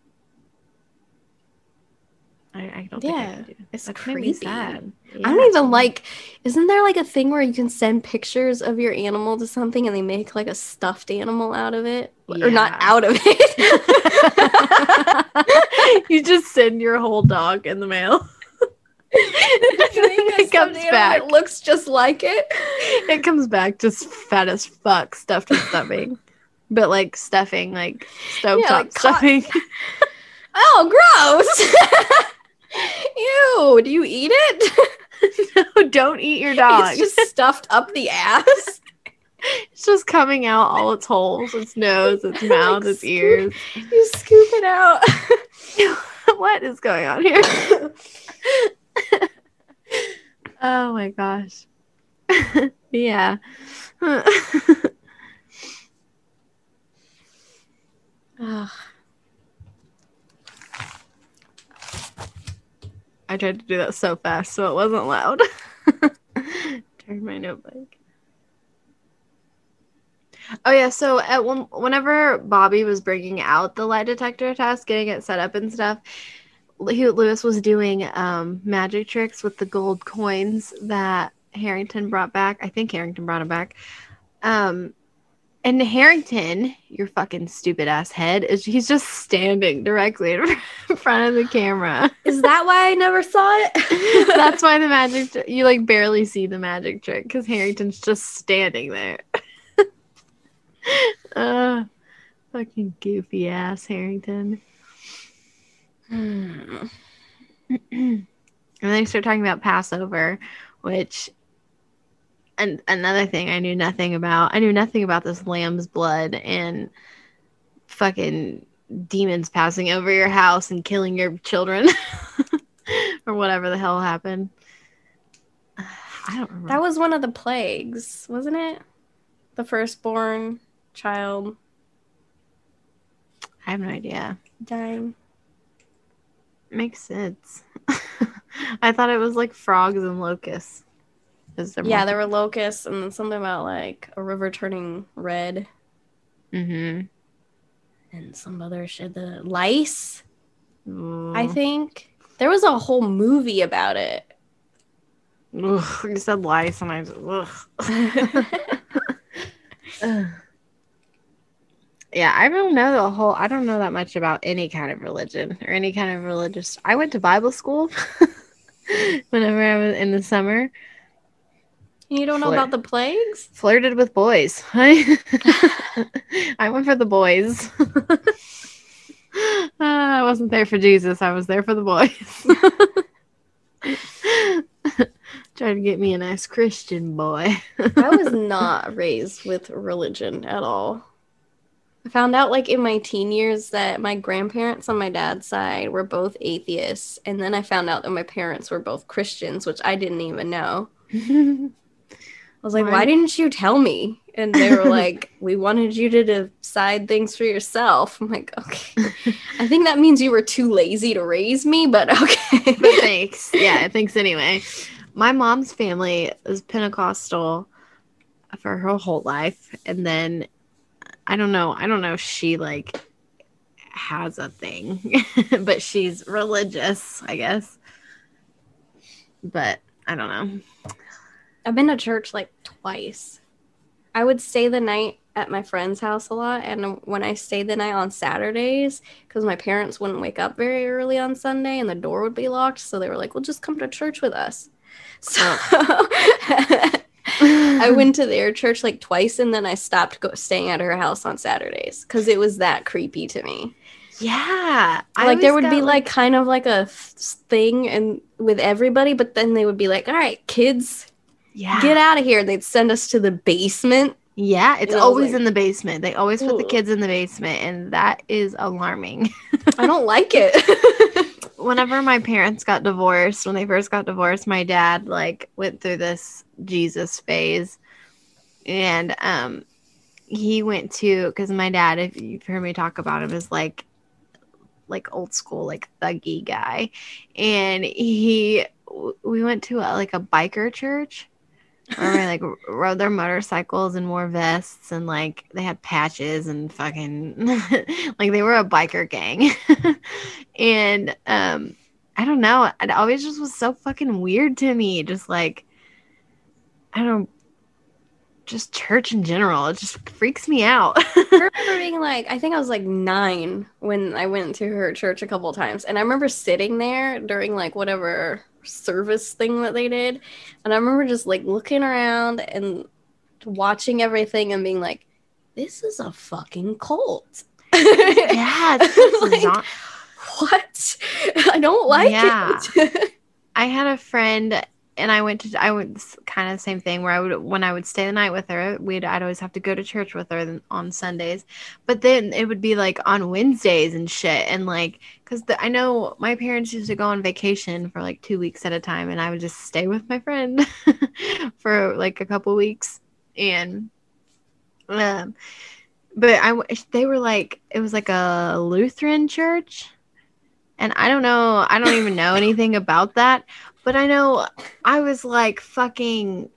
I, I don't think I Yeah, do. it's That made me creepy. sad. I don't even like. Isn't there like a thing where you can send pictures of your animal to something and they make like a stuffed animal out of it, or not out of it? you just send your whole dog in the mail. it comes back. It looks just like it. It comes back just fat as fuck, stuffed with stuffing. But like stuffing, like stovetop Yeah, like stuffing. Oh, gross! Ew. Do you eat it? no, don't eat your dog. It's just stuffed up the ass. It's just coming out all its holes, its nose, its mouth, its scoop- ears. You scoop it out. what is going on here? oh my gosh. yeah. Ugh. I tried to do that so fast so it wasn't loud. Turn my notebook. Oh yeah, so at one, whenever Bobby was bringing out the lie detector test, getting it set up and stuff, Luis was doing um, magic tricks with the gold coins that Harrington brought back. I think Harrington brought him back. Um, and Harrington, your fucking stupid ass head, is he's just standing directly in front of the camera. Is that why I never saw it? That's why the magic tr- you like barely see the magic trick because Harrington's just standing there. uh, fucking goofy ass Harrington. Hmm. and then they start talking about Passover, which and another thing I knew nothing about. I knew nothing about this lamb's blood and fucking demons passing over your house and killing your children or whatever the hell happened. I don't remember. That was one of the plagues, wasn't it? The firstborn child I have no idea. dying. Makes sense. I thought it was like frogs and locusts. Is there Yeah, there were locusts and then something about like a river turning red Mm-hmm. and some other shit. The lice, I think. There was a whole movie about it. Ugh, you said lice, and I ugh. Ugh. Yeah, I don't know the whole. I don't know that much about any kind of religion or any kind of religious. I went to Bible school whenever I was in the summer. You don't know about the plagues? Flirted with boys. I went for the boys. Uh, I wasn't there for Jesus. I was there for the boys. Trying to get me a nice Christian boy. I was not raised with religion at all. I found out like in my teen years that my grandparents on my dad's side were both atheists, and then I found out that my parents were both Christians, which I didn't even know. I was like, Mine- why didn't you tell me? And they were like, we wanted you to decide things for yourself. I'm like, okay. I think that means you were too lazy to raise me, but okay. but thanks. Yeah, thanks anyway. My mom's family is Pentecostal for her whole life, and then I don't know. I don't know if she like has a thing, but she's religious, I guess. But I don't know. I've been to church like twice. I would stay the night at my friend's house a lot, and when I stayed the night on Saturdays, because my parents wouldn't wake up very early on Sunday, and the door would be locked, so they were like, "Well, just come to church with us." So I went to their church like twice, and then I stopped go- staying at her house on Saturdays because it was that creepy to me. Yeah, I like there would be got, like kind of like a thing and with everybody, but then they would be like, "All right, kids, yeah, get out of here. They'd send us to the basement. yeah. It's always like- in the basement. They always put the kids in the basement, and that is alarming. I don't like it. whenever my parents got divorced, when they first got divorced, my dad like went through this Jesus phase, and um, he went to because my dad, if you've heard me talk about him, is like like old school like thuggy guy, and he we went to a, like a biker church. Everybody like rode their motorcycles and wore vests and like they had patches and fucking like they were a biker gang. and um I don't know. It always just was so fucking weird to me. Just like I don't just church in general. It just freaks me out. I remember being like, I think I was like nine when I went to her church a couple times. And I remember sitting there during like whatever service thing that they did. And I remember just like looking around and watching everything and being like, this is a fucking cult. yeah, Like, not- what? I don't like Yeah. it. I had a friend and I went to I would kind of the same thing where I would when I would stay the night with her, we'd I'd always have to go to church with her on Sundays. But then it would be like on Wednesdays and shit and like cuz I know my parents used to go on vacation for like 2 weeks at a time and I would just stay with my friend for like a couple weeks and um but I they were like it was like a Lutheran church and I don't know I don't even know anything about that but I know I was like fucking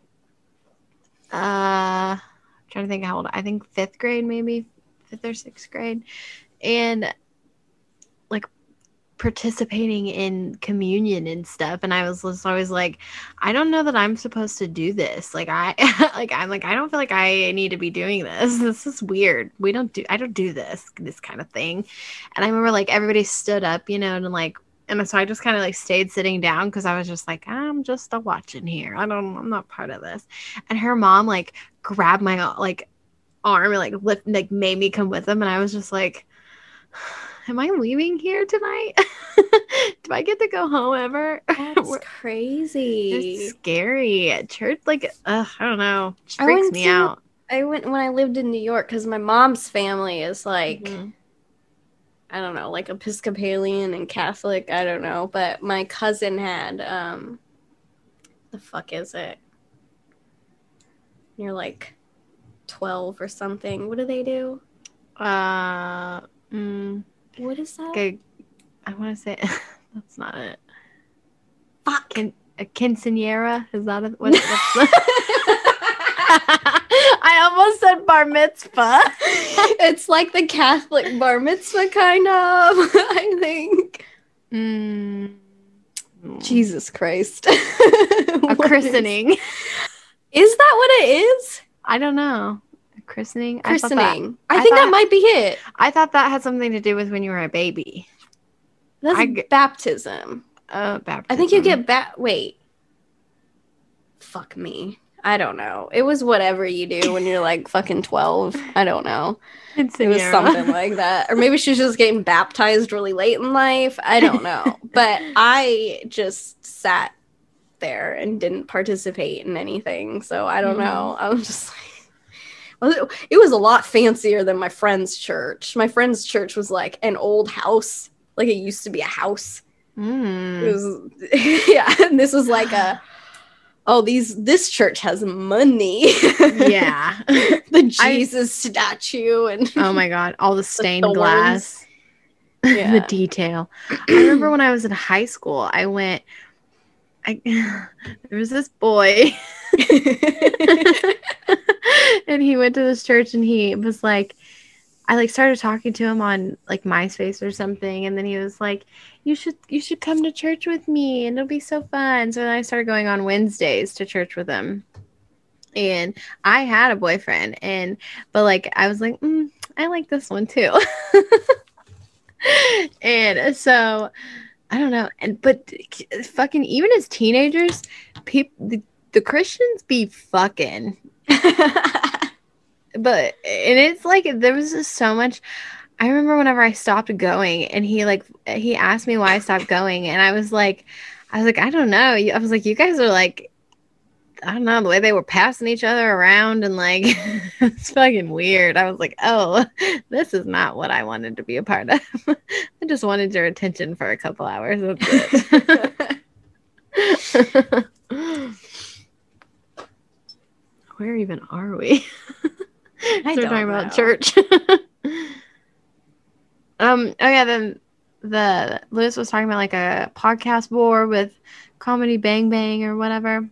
uh trying to think how old I think fifth grade maybe fifth or sixth grade. And like participating in communion and stuff. And I was just always like I don't know that I'm supposed to do this. Like I like I'm like I don't feel like I need to be doing this. This is weird. We don't do I don't do this this kind of thing. And I remember like everybody stood up you know and like and so I just kind of like stayed sitting down because I was just like, I'm just a watching here. I don't, I'm not part of this. And her mom like grabbed my like arm and like lift, like made me come with them, and I was just like, Am I leaving here tonight? Do I get to go home ever? That's crazy. It's scary. Church, like, ugh, I don't know. It freaks me to- out. I went when I lived in New York because my mom's family is like Mhm. I don't know, like Episcopalian and Catholic. I don't know, but my cousin had um, the fuck is it? You're like twelve or something. What do they do? Uh, mm, What is that? I want to say that's not it. Fuck. Quin- a quinceanera is that a, what? What's the- I almost said bar mitzvah. it's like the Catholic bar mitzvah, kind of. I think. Mm. Jesus Christ. a christening. Is that what it is? I don't know. A christening. I that- Christening. I, I think that might be it. I thought that had something to do with when you were a baby. That's I baptism. Uh, baptism. I think you get ba- wait. Fuck me. I don't know. It was whatever you do when you're like fucking 12. I don't know. It was quinceanera. something like that. Or maybe she's just getting baptized really late in life. I don't know. but I just sat there and didn't participate in anything. So I don't know. I was just like well, it- it was a lot fancier than my friend's church. My friend's church was like an old house. Like it used to be a house. Mm. It was yeah, and this was like a oh these this church has money. yeah. the Jesus statue and Oh my god, all the stained thorns. glass. Yeah. the detail. I remember when I was in high school, I went I there was this boy and he went to this church and he was like I like started talking to him on like MySpace or something and then he was like you should you should come to church with me and it'll be so fun. So then I started going on Wednesdays to church with him. And I had a boyfriend and but like I was like mm, I like this one too. and so I don't know and but fucking even as teenagers people the, the Christians be fucking but and it's like there was just so much. I remember whenever i stopped going and he like he asked me why i stopped going and i was like i was like i don't know. I was like you guys are like i don't know the way they were passing each other around and like it's fucking weird. I was like oh this is not what i wanted to be a part of. I just wanted your attention for a couple hours where even are we I we're don't talking about know. church. um. Oh yeah. Then the Luis was talking about like a podcast board with comedy Bang Bang or whatever.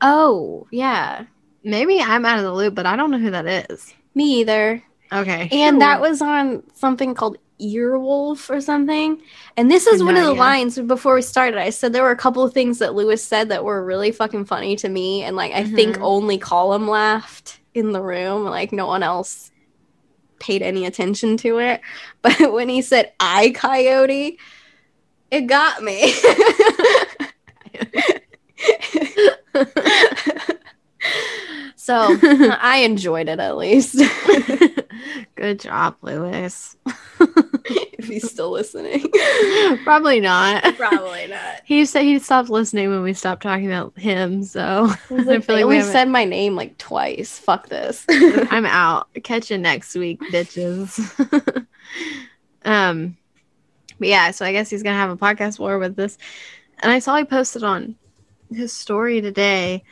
Oh, yeah. Maybe I'm out of the loop, but I don't know who that is. Me either. Okay. And that was on something called Earwolf or something. And this is Good one of the lines before we started. I said there were a couple of things that Luis said that were really fucking funny to me. And like, I think Mhm. only Colum laughed in the room. Like, no one else paid any attention to it. But when he said, I coyote, it got me. so I enjoyed it at least. Good job, Luis. if he's still listening. Probably not. Probably not. He said he stopped listening when we stopped talking about him, so I Like, feel like we said my name like twice. Fuck this. I'm out. Catch you next week, bitches. um, but yeah, so I guess he's gonna have a podcast war with this. And I saw he posted on his story today.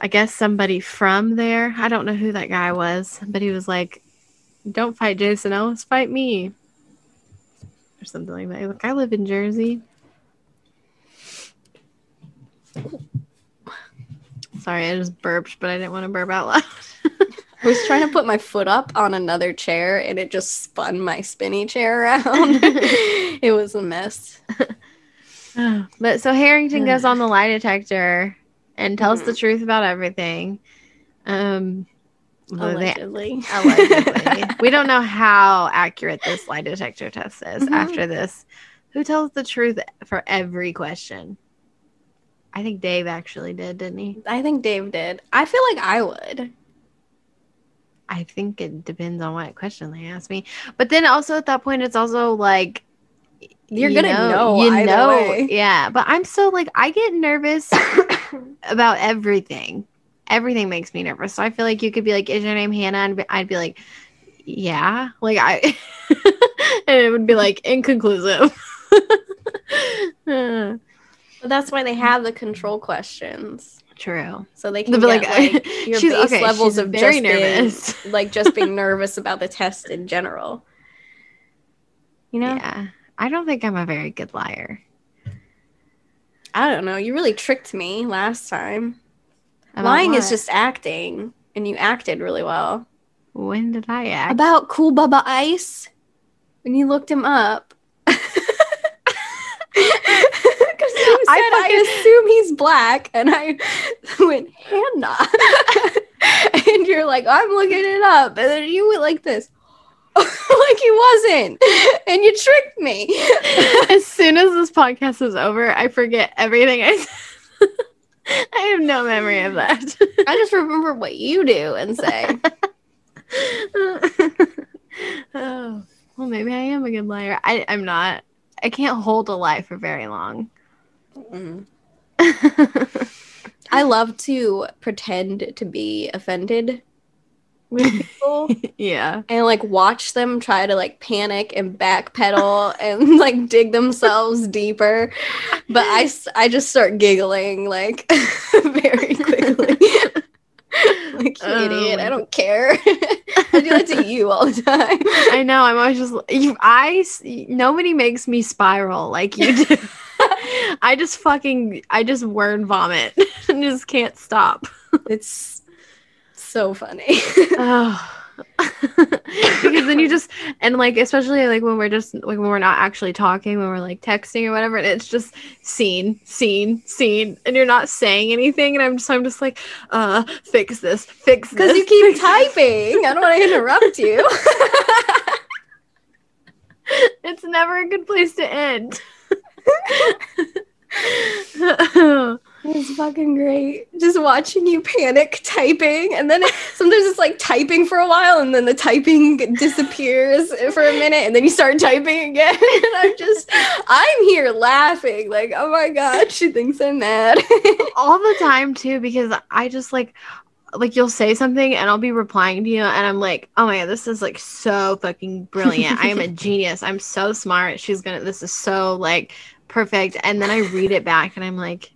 I guess somebody from there. I don't know who that guy was, but he was like, "Don't fight Jason Ellis, fight me," or something like that. Like I live in Jersey. Sorry, I just burped, but I didn't want to burp out loud. I was trying to put my foot up on another chair and it just spun my spinny chair around. it was a mess. but so Harrington goes on the lie detector and tells the truth about everything. Um, although they- Allegedly. allegedly. we don't know how accurate this lie detector test is Mhm. after this. Who tells the truth for every question? I think Dave actually did, didn't he? I think Dave did. I feel like I would. I think it depends on what question they ask me. But then also at that point, it's also like You're you gonna know you know, way. yeah. But I'm so like I get nervous about everything. Everything makes me nervous. So I feel like you could be like, "Is your name Hannah?" And I'd be like, "Yeah." Like I, and it would be like inconclusive. But that's why they have the control questions. True. So they can be like, like, your she's- base okay, levels she's of very nervous. being, like just being nervous about the test in general. You know? Yeah. I don't think I'm a very good liar. I don't know. You really tricked me last time. About Lying is just acting, and you acted really well. When did I act? About Cool Bubba Ice, when you looked him up. Said I I, assume he's black, and I went Hannah, and you're like, I'm looking it up, and then you went like this, like he wasn't, and you tricked me. as soon as this podcast is over, I forget everything I said. I have no memory of that. I just remember what you do and say. oh, well, maybe I am a good liar. I, I'm not. I can't hold a lie for very long. Mm. I love to pretend to be offended with people yeah. and like watch them try to like panic and backpedal and like dig themselves deeper. But I, I just start giggling like very quickly. like, you Oh idiot, I don't care. I do that to you all the time. I know. I'm always just. You, I. Nobody makes me spiral like you do. I just fucking. I just word vomit and just can't stop. It's so funny. Oh. because then you just and like especially like when we're just like when we're not actually talking when we're like texting or whatever and it's just scene scene scene and you're not saying anything and i'm just i'm just like uh fix this fix this. Because you keep fix this." typing. I don't want to interrupt you. it's never a good place to end It's fucking great. Just watching you panic typing, and then it, sometimes it's like typing for a while, and then the typing disappears for a minute, and then you start typing again. And I'm just, I'm here laughing, like, oh my god, she thinks I'm mad. all the time too because i just like like you'll say something and i'll be replying to you and i'm like oh my god this is like so fucking brilliant i am a genius i'm so smart she's gonna this is so like perfect and then i read it back and i'm like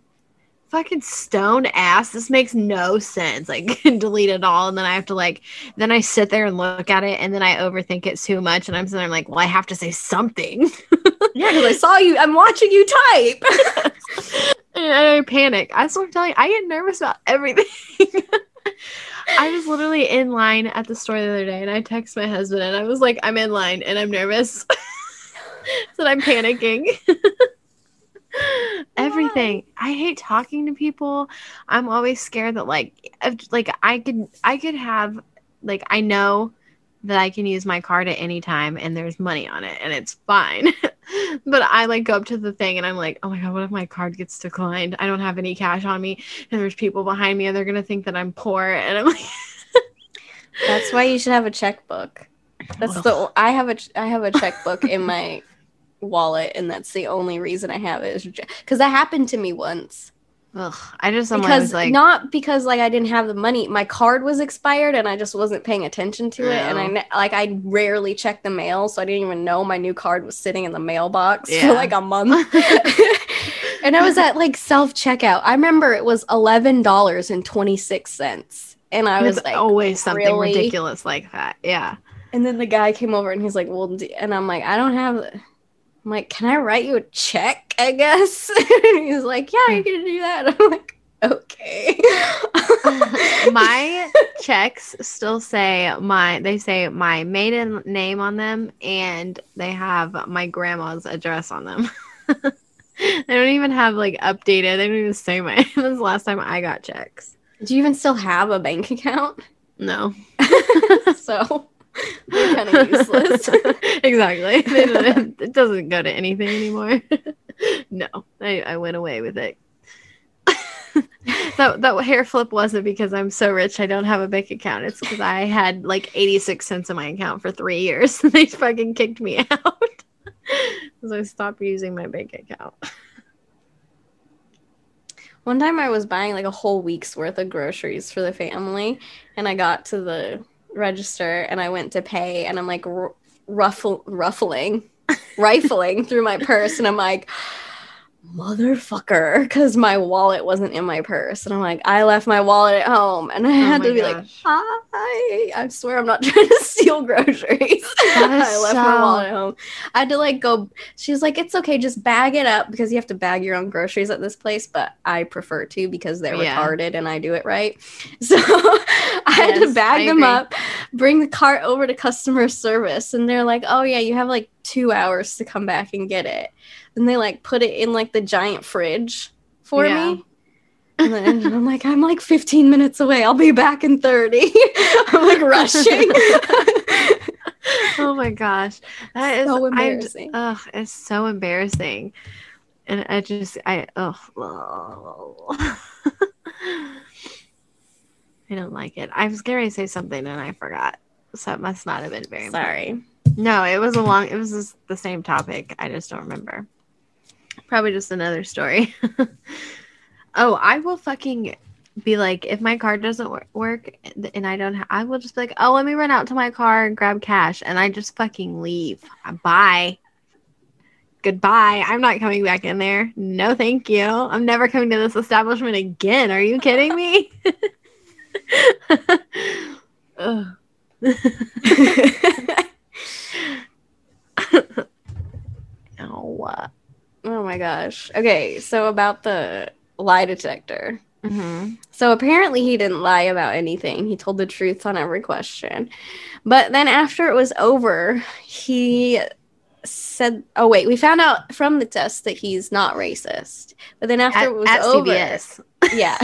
fucking stone ass this makes no sense like delete it all and then i have to like then i sit there and look at it and then i overthink it too much and i'm sitting there like well i have to say something yeah, because I saw you, I'm watching you type. And I panic. I swear, telling you, I get nervous about everything. I was literally in line at the store the other day, and I text my husband, and I was like, "I'm in line, and I'm nervous." so I'm panicking. everything. I hate talking to people. I'm always scared that like, if, like I could, I could have, like, I know that I can use my card at any time, and there's money on it, and it's fine. but I like go up to the thing and I'm like, oh my god, what if my card gets declined? I don't have any cash on me, and there's people behind me, and they're gonna think that I'm poor, and I'm like, That's why you should have a checkbook. That's the I have a I have a checkbook in my wallet, and that's the only reason I have it is because that happened to me once. ugh, I just because like, not because like I didn't have the money, my card was expired and I just wasn't paying attention to it, and I like I rarely check the mail, so I didn't even know my new card was sitting in the mailbox Yeah. for like a month. and I was at like self checkout. I remember it was eleven dollars and twenty six cents, and I was like, always something really? ridiculous like that. Yeah. And then the guy came over and he's like, "Well," and I'm like, "I don't have." The-" I'm like, "Can I write you a check?" I guess. and he's like, "Yeah, you can do that." I'm like, "Okay." my checks still say my they say my maiden name on them and they have my grandma's address on them they don't even have like updated they don't even say my this is the last time i got checks do you even still have a bank account? no so they're kind of useless. exactly it doesn't go to anything anymore no I, I went away with it that that hair flip wasn't because I'm so rich I don't have a bank account. It's because I had like 86 cents in my account for three years. they fucking kicked me out because I stopped using my bank account. One time I was buying like a whole week's worth of groceries for the family, and I got to the register and I went to pay, and I'm like r- ruffle, ruffling, rifling through my purse, and I'm like, motherfucker, because my wallet wasn't in my purse, and I'm like, I left my wallet at home, and I had my to be like, hi, I swear I'm not trying to steal groceries. I left my wallet at home. I had to like go. She was like, "It's okay, just bag it up because you have to bag your own groceries at this place." But I prefer to because they're Yeah. retarded and I do it right. So I had to bag them up, bring the cart over to customer service, and they're like, "Oh yeah, you have like two hours to come back and get it." And they like put it in like the giant fridge for Yeah. me. And then I'm like, I'm like 15 minutes away. I'll be back in 30. I'm like rushing. oh my gosh, that is So embarrassing. Ugh, it's so embarrassing, and I just I oh. I don't like it. I was going to say something and I forgot, so it must not have been very. important. Sorry. No, it was a long. It was just the same topic. I just don't remember. Probably just another story. oh, I will fucking be like, if my card doesn't wor- work and I don't, ha- I will just be like, oh, let me run out to my car and grab cash, and I just fucking leave. Bye. Goodbye. I'm not coming back in there. No, thank you. I'm never coming to this establishment again. Are you kidding me? Ugh. Oh. my gosh. Okay, so about the lie detector. Mm-hmm. So apparently he didn't lie about anything. He told the truth on every question. But then after it was over, he said, "Oh wait, we found out from the test that he's not racist." But then after At, it was over, CBS. yeah.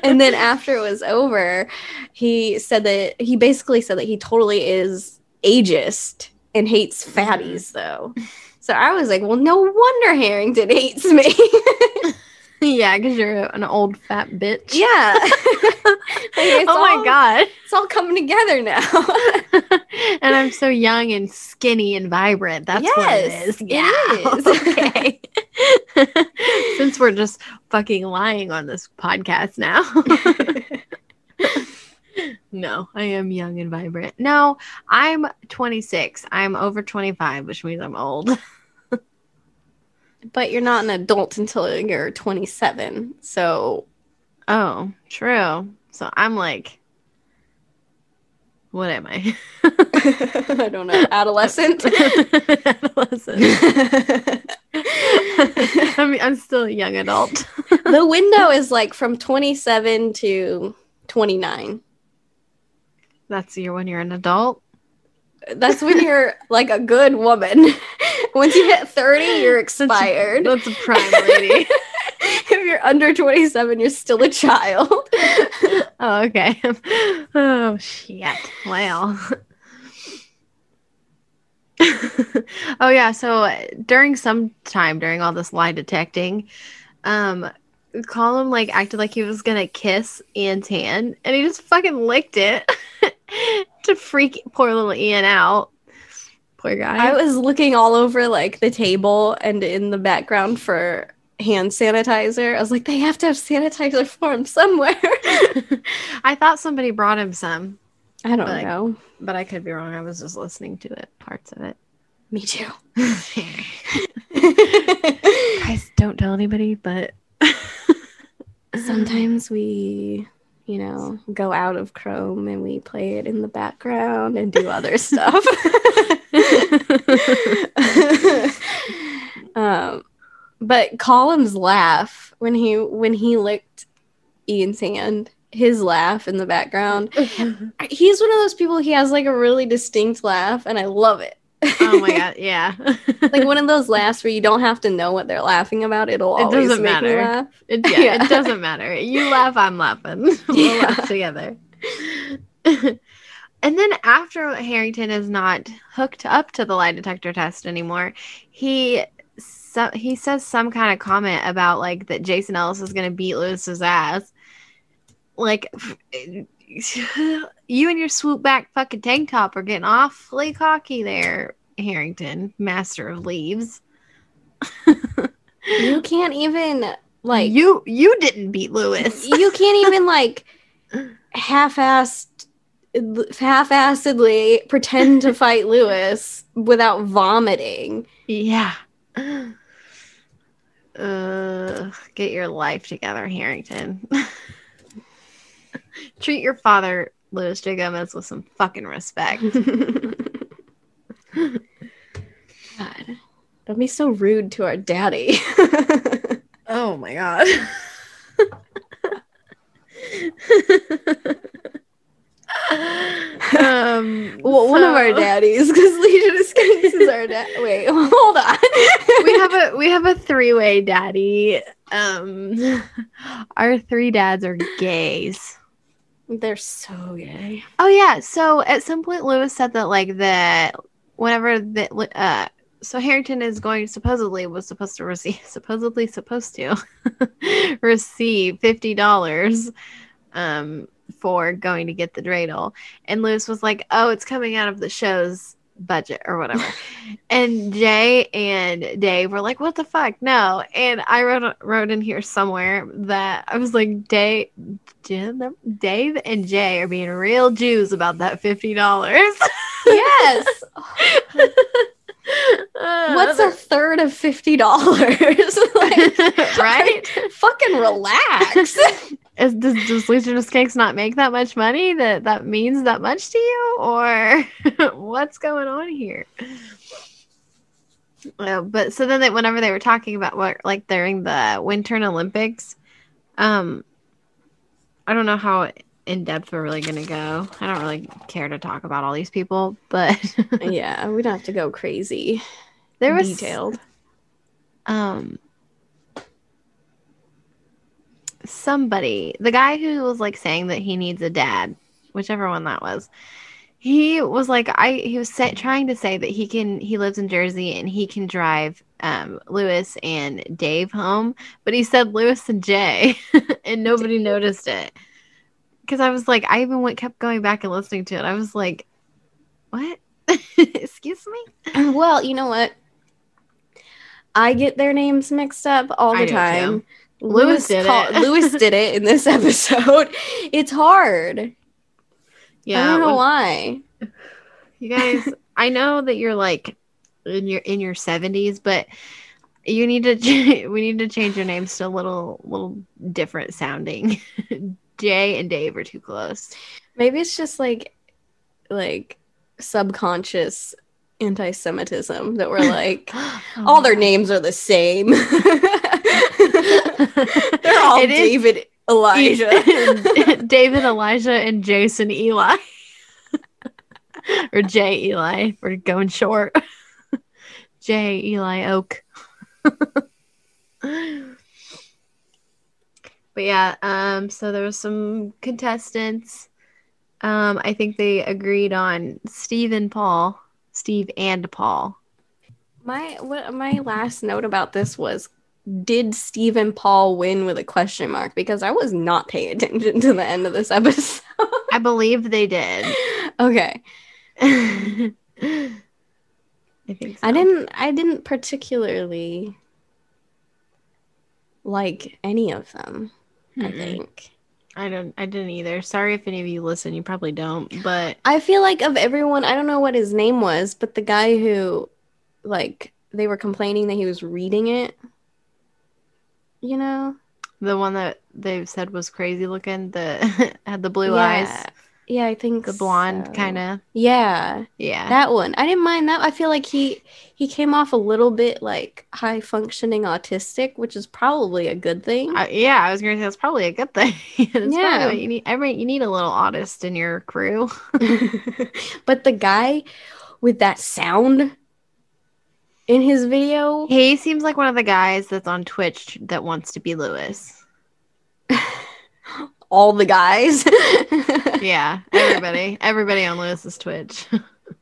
and then after it was over, he said that he basically said that he totally is ageist and hates fatties though. So I was like, well, no wonder Harrington hates me. yeah, because you're an old fat bitch. yeah. Like, oh my god. It's all coming together now. and I'm so young and skinny and vibrant. That's what it Yes, is. it Yeah. is. okay. Since we're just fucking lying on this podcast now. no, I am young and vibrant. No, I'm 26. I'm over 25, which means I'm old. But you're not an adult until you're 27. So Oh, true. So I'm like, what am I? I don't know, adolescent. Adolescent. I mean, I'm still a young adult. the window is like from 27 to 29. That's your when you're an adult. That's when you're like a good woman. Once you hit 30, you're expired. That's a prime lady. if you're under 27, you're still a child. oh, okay. oh shit. Well. oh yeah. So during some time during all this lie detecting, um, Colin like acted like he was gonna kiss Ian's hand, and he just fucking licked it to freak poor little Ian out. Poor guy. I was looking all over like the table and in the background for hand sanitizer. I was like, they have to have sanitizer for him somewhere. I thought somebody brought him some, I don't Like- know. but I could be wrong. I was just listening to it, parts of it. Me too. Guys, don't tell anybody, but Sometimes we, you know, go out of Chrome and we play it in the background and do other stuff. um, but Colin's laugh when he when he licked Ian's hand, his laugh in the background. He's one of those people. He has like a really distinct laugh, and I love it. Oh my god, yeah. like one of those laughs where you don't have to know what they're laughing about. It'll It always doesn't make matter. me laugh. It, yeah, Yeah. it doesn't matter. You laugh, I'm laughing. we'll Yeah. laugh together. and then after Harrington is not hooked up to the lie detector test anymore, he so, he says some kind of comment about like that Jason Ellis is going to beat Luis's ass. Like you and your swoop back fucking tank top are getting awfully cocky there, Harrington, master of leaves. You can't even like you you didn't beat Luis. you can't even like half-assed half-assedly pretend to fight Luis without vomiting. Yeah. Uh, get your life together, Harrington. Treat your father, Luis J. Gomez, with some fucking respect. God. Don't be so rude to our daddy. oh my god. um, well, one of our daddies, because Legion of Skanks is our dad. Wait, hold on. we have a we have a three way daddy. Um, our three dads are gays. They're so gay. Oh yeah. So at some point, Luis said that like that whenever the uh, so Harrington is going supposedly was supposed to receive supposedly supposed to receive fifty dollars um for going to get the dreidel, and Luis was like, "Oh, it's coming out of the show's budget or whatever," and Jay and Dave were like, "What the fuck? No!" And I wrote wrote in here somewhere that I was like, "Dave." Jim, Dave and Jay are being real Jews about that fifty dollars. Yes. What's a third of fifty dollars? like, right? fucking relax. Is, does, does Legion of Skanks not make that much money that that means that much to you, or what's going on here? Uh, but so then, they, whenever they were talking about what, like during the Winter Olympics, um, I don't know how in depth we're really gonna go. I don't really care to talk about all these people, but yeah, we don't have to go crazy. there was detailed. um somebody the guy who was like saying that he needs a dad whichever one that was he was like i he was trying to say that he can he lives in jersey and he can drive um luis and dave home but he said luis and jay and nobody noticed it because i was like i even went kept going back and listening to it i was like what excuse me Well, you know what? I get their names mixed up all the time. too. Luis did it. Luis did it in this episode. It's hard. yeah I don't know when- why. You guys, I know that you're like in your in your 70s, but you need to ch- we need to change your names to a little little different sounding. Jay and Dave are too close. Maybe it's just like like subconscious anti-Semitism that we're like oh all their names are the same. They're all It is- David Elijah. David Elijah and Jason Eli. or J Eli. We're going short. J Eli Oak. but yeah, um, so there was some contestants. Um, I think they agreed on Steve and Paul. Steve and Paul. my what my last note about this was did Stephen Paul win with a question mark? Because I was not paying attention to the end of this episode. I believe they did. okay. I think so. I didn't I didn't particularly like any of them, I Mm-mm. think. I don't. I didn't either. Sorry if any of you listen. You probably don't. But I feel like of everyone, I don't know what his name was, but the guy who like they were complaining that he was reading it. You know? the one that they said was crazy looking, the had the blue yeah. eyes, Yeah, I think the blonde so. kind of. Yeah. Yeah. That one. I didn't mind that. I feel like he he came off a little bit like high functioning autistic, which is probably a good thing. I- yeah, I was gonna say that's probably a good thing. Yeah. you need. Every you need a little autist in your crew. but the guy with that sound in his video, He seems like one of the guys that's on Twitch that wants to be Luis. all the guys. Yeah, everybody, everybody on Luis's Twitch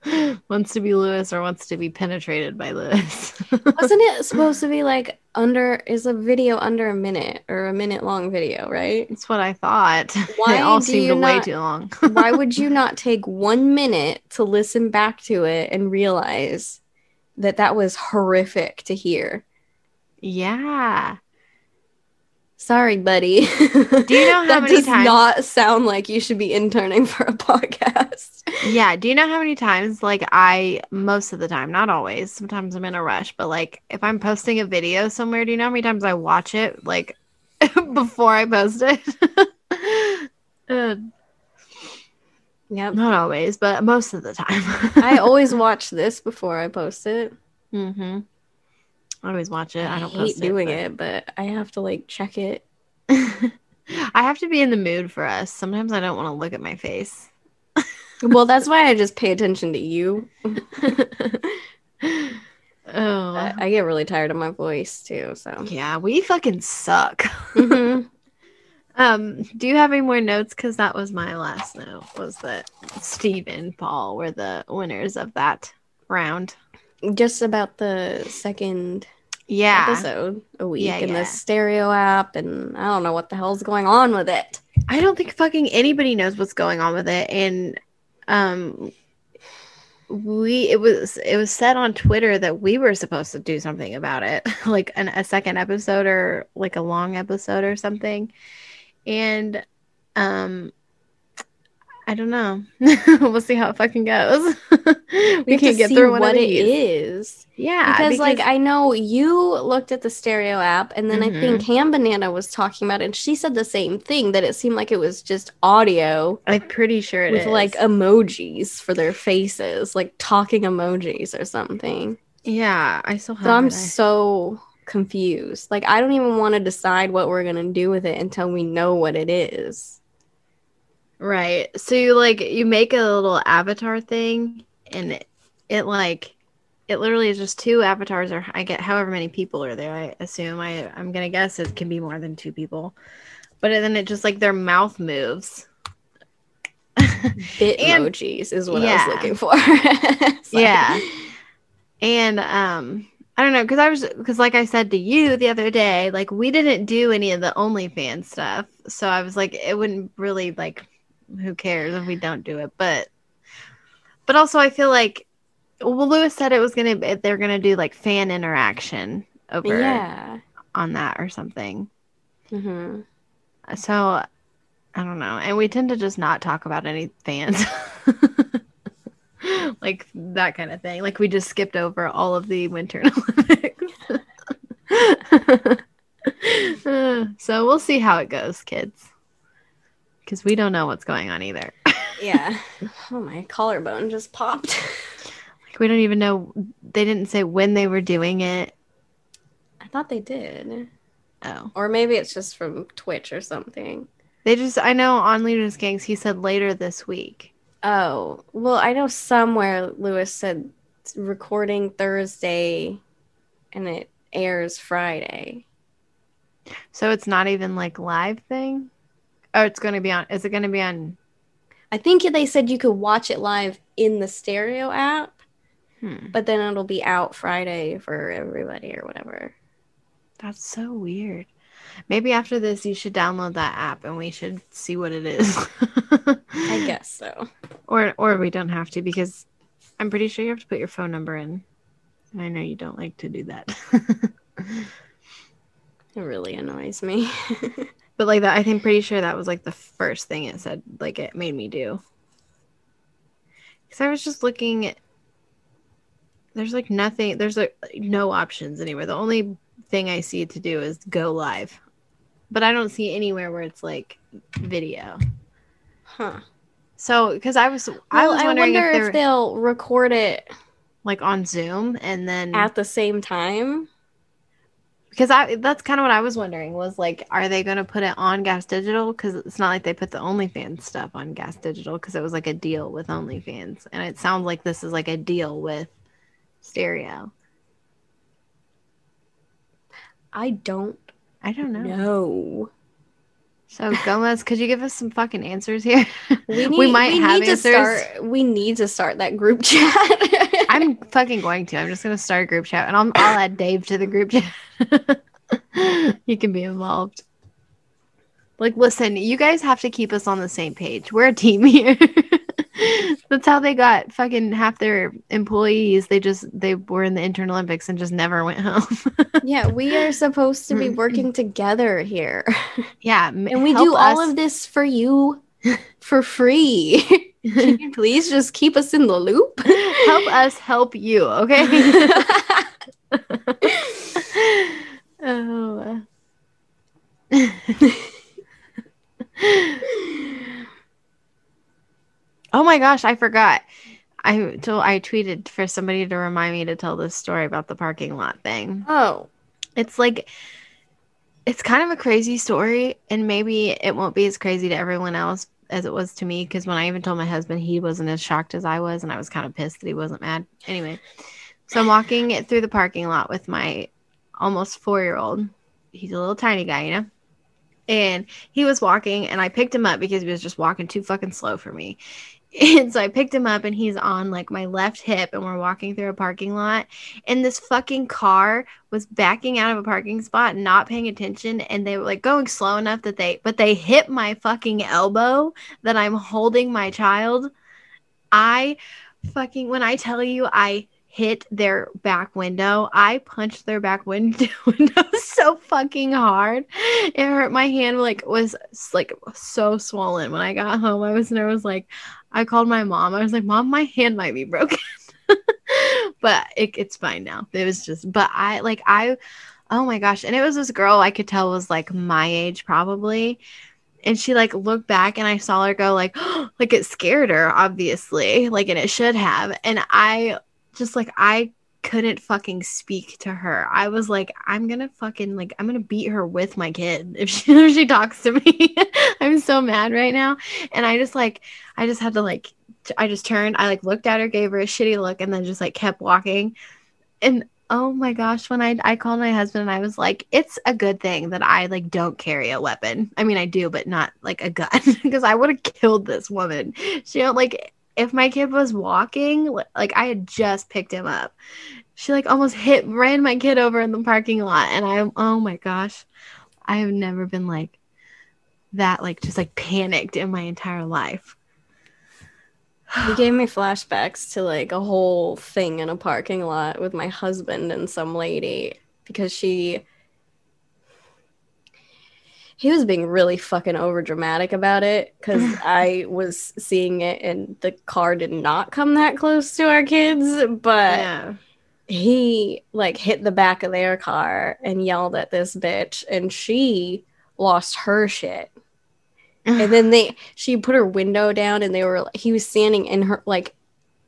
wants to be Luis or wants to be penetrated by Luis. Wasn't it supposed to be like under is a video under a minute or a minute long video, right? That's what I thought. Why they all seemed you way too long. Why would you not take 1 minute to listen back to it and realize that that was horrific to hear? yeah. Sorry, buddy. Do you know how many times? that many does times- not sound like you should be interning for a podcast? Yeah. Do you know how many times, like, I, most of the time, not always, sometimes I'm in a rush, but like, if I'm posting a video somewhere, do you know how many times I watch it, like, before I post it? uh, Yep. not always, but most of the time. I always watch this before I post it. hmm I always watch it. I, I, don't hate post doing it. it, but I have to like check it. I have to be in the mood for us. Sometimes I don't want to look at my face. Well, that's why I just pay attention to you. oh. I, I get really tired of my voice too. So. yeah, we fucking suck. Mhm. Um, do you have any more notes? Because that was my last note. Was that Steve and Paul were the winners of that round? Just about the second Yeah, episode a week Yeah, and yeah. the stereo app, and I don't know what the hell's going on with it. I don't think fucking anybody knows what's going on with it, and um, we it was it was said on Twitter that we were supposed to do something about it, like an, a second episode or like a long episode or something, and um. I don't know. we'll see how it fucking goes. we to can't get through one what of it these. is. Yeah, because, like I know you looked at the stereo app, and then I Mhm. think Ham Banana was talking about it, and she said the same thing that it seemed like it was just audio I'm pretty sure it with is. like emojis for their faces, like talking emojis or something. yeah, I still have. So I'm it. So confused. Like I don't even want to decide what we're gonna do with it until we know what it is. right. So you like you make a little avatar thing, and it, it like it literally is just two avatars, or I get however many people are there. I assume I I'm gonna guess it can be more than two people, but then it just like their mouth moves. Bit emojis is what I was looking for. Like- Yeah. And um I don't know because I was because like I said to you the other day, like we didn't do any of the OnlyFans stuff, so I was like, it wouldn't really like, who cares if we don't do it, but but also I feel like, well, Luis said it was gonna they're gonna do like fan interaction over Yeah. on that or something. hmm So I don't know, and we tend to just not talk about any fans. like that kind of thing. Like we just skipped over all of the Winter Olympics. So we'll see how it goes, kids. Because we don't know what's going on either. Yeah. Oh, my collarbone just popped. We don't even know. They didn't say when they were doing it. I thought they did. Oh. Or maybe it's just from Twitch or something. They just, I know on Leaders Gangs, he said later this week. Oh, well, I know somewhere Luis said recording Thursday and it airs Friday. So it's not even like live thing? Oh, it's going to be on, is it going to be on? I think they said you could watch it live in the stereo app, Hmm. but then it'll be out Friday for everybody or whatever. That's so weird. Maybe after this, you should download that app and we should see what it is. I guess so. Or, or we don't have to because I'm pretty sure you have to put your phone number in. And I know you don't like to do that. It really annoys me. but like that, I think pretty sure that was like the first thing it said, like it made me do. Because I was just looking at, there's like nothing, there's like no options anywhere. The only thing I see to do is go live. But I don't see anywhere where it's like video. huh. So, because I was, I Well, was I wondering wonder if if, they'll record it like on Zoom and then at the same time. because I that's kind of what I was wondering was like, are they going to put it on Gas Digital? Because it's not like they put the OnlyFans stuff on Gas Digital because it was like a deal with OnlyFans, and it sounds like this is like a deal with Stereo. I don't I don't know. No. So Gomez, could you give us some fucking answers here? We, need, We might have need answers. to start. We need to start that group chat. I'm fucking going to. I'm just gonna start a group chat, and I'll I'll add Dave to the group chat. he can be involved. Like, listen, you guys have to keep us on the same page. We're a team here. That's how they got fucking half their employees. They just they were in the Intern Olympics and just never went home. yeah, we are supposed to be mm-hmm. working together here, yeah, and we do all of this for you for free. Can you please just keep us in the loop? help us help you, okay? oh. oh my gosh, I forgot. I told I tweeted for somebody to remind me to tell this story about the parking lot thing. oh, It's like it's kind of a crazy story and maybe it won't be as crazy to everyone else as it was to me because when I even told my husband he wasn't as shocked as I was and I was kind of pissed that he wasn't mad. Anyway, so I'm walking it through the parking lot with my almost 4-year-old. He's a little tiny guy, you know. And he was walking and I picked him up because he was just walking too fucking slow for me. And so I picked him up and he's on like my left hip and we're walking through a parking lot and this fucking car was backing out of a parking spot not paying attention and they were like going slow enough that they but they hit my fucking elbow that I'm holding my child. I fucking when I tell you I hit their back window, I punched their back window window so fucking hard. It hurt my hand like was like so swollen when I got home. I was nervous like I called my mom. I was like, "Mom, my hand might be broken." but it, it's fine now. It was just, but I like I, oh my gosh, and it was this girl I could tell was like my age probably, and she like looked back and I saw her go like, like it scared her obviously, like and it should have, and I just like I couldn't fucking speak to her. I was like, I'm gonna fucking like I'm gonna beat her with my kid if she if she talks to me. I'm so mad right now, and I just like I just had to like t- I just turned, I like looked at her, gave her a shitty look, and then just like kept walking. And oh my gosh, when I I called my husband and I was like, it's a good thing that I like don't carry a weapon. I mean, I do, but not like a gun because I would have killed this woman. She don't like if my kid was walking, like I had just picked him up. She like almost hit ran my kid over in the parking lot and I oh my gosh. I have never been like that like just like panicked in my entire life. You gave me flashbacks to like a whole thing in a parking lot with my husband and some lady because she he was being really fucking over dramatic about it because I was seeing it and the car did not come that close to our kids, but Yeah. he like hit the back of their car and yelled at this bitch and she lost her shit and then they she put her window down and they were he was standing in her like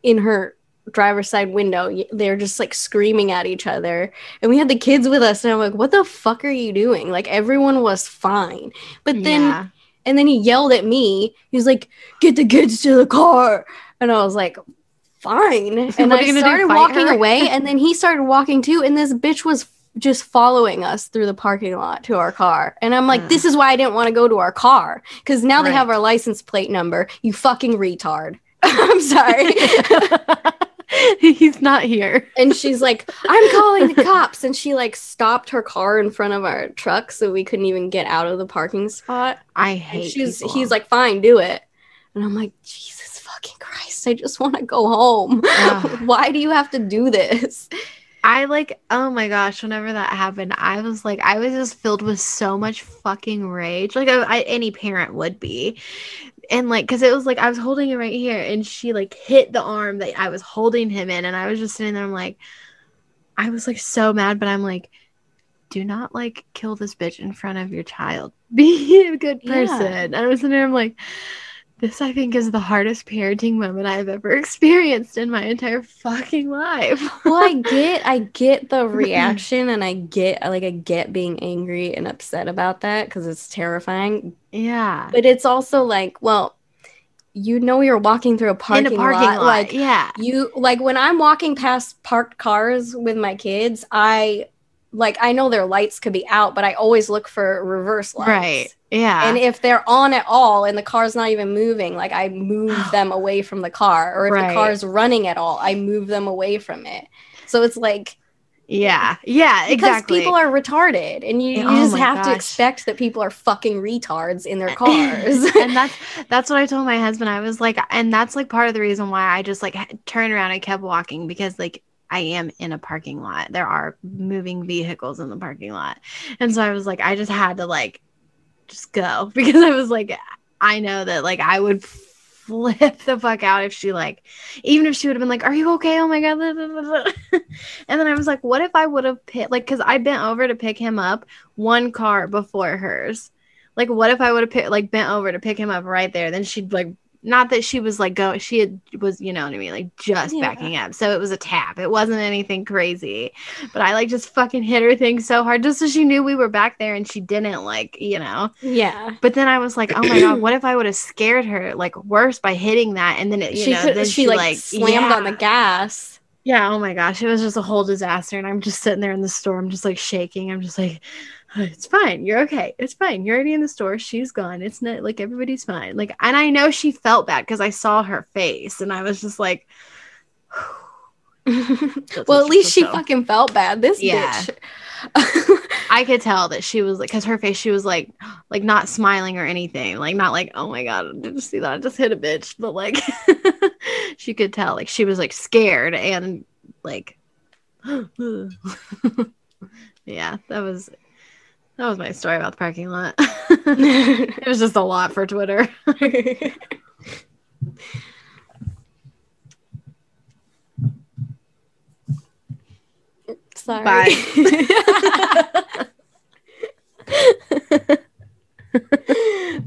in her driver's side window. They're just like screaming at each other. And we had the kids with us. And I'm like, what the fuck are you doing? Like, everyone was fine. But then, yeah. and then he yelled at me. He was like, get the kids to the car. And I was like, fine. And I gonna do, started walking her? away. And then he started walking too. And this bitch was just following us through the parking lot to our car. And I'm like, Uh. this is why I didn't want to go to our car. Because now they have our license plate number. You fucking retard. I'm sorry. He's not here. and she's like, I'm calling the cops. And she like stopped her car in front of our truck so we couldn't even get out of the parking spot. I And hate. she's people. he's like, fine, do it. And I'm like, Jesus fucking Christ, I just want to go home. Why do you have to do this? I like, oh my gosh, whenever that happened, I was like, I was just filled with so much fucking rage, like I, I, any parent would be. And like, cause it was like, I was holding him right here, and she like hit the arm that I was holding him in, and I was just sitting there, I'm like, I was like so mad, but I'm like, do not like kill this bitch in front of your child. Be a good Yeah. person. And I was sitting there, I'm like, this I think is the hardest parenting moment I've ever experienced in my entire fucking life. Well, I get I get the reaction and I get like I get being angry and upset about that because it's terrifying. Yeah. But it's also like, well, you know you're walking through a parking, in a parking lot. lot. Like yeah. you like when I'm walking past parked cars with my kids, I like I know their lights could be out, but I always look for reverse lights. Right. Yeah. And if they're on at all and the car's not even moving, like I move them away from the car. Or if Right. the car's running at all, I move them away from it. So it's like yeah. Yeah. Exactly. Because people are retarded and you, you Oh just have to expect that people are fucking retards in their cars. and that's that's what I told my husband. I was like, and that's like part of the reason why I just like turned around and kept walking because like I am in a parking lot. There are moving vehicles in the parking lot, and so I was like, I just had to like just go because I was like, I know that like I would flip the fuck out if she like even if she would have been like are you okay? Oh my god. And then i was like what if i would have picked like because i bent over to pick him up one car before hers. Like what if i would have like bent over to pick him up right there? Then she'd like not that she was like go she had was you know what i mean like just Yeah. backing up so it was a tap it wasn't anything crazy but i like just fucking hit her thing so hard just so she knew we were back there and she didn't like you know yeah. but then I was like, oh my god, what if I would have scared her like worse by hitting that? And then it, you she know, could then she, like, slammed on the gas. Yeah, oh my gosh, it was just a whole disaster. And I'm just sitting there in the store, I'm just like shaking. I'm just like, it's fine, you're okay, it's fine. You're already in the store. She's gone. It's not like everybody's fine. Like, and I know she felt bad because I saw her face, and I was just like. Well, at least she felt. fucking felt bad. This Yeah. bitch. I could tell that she was like, because her face, she was like, like not smiling or anything, like not like, oh my god, did you see that? I just hit a bitch, but like, she could tell, like she was like scared and like, yeah, that was that was my story about the parking lot. it was just a lot for Twitter. Sorry. Bye.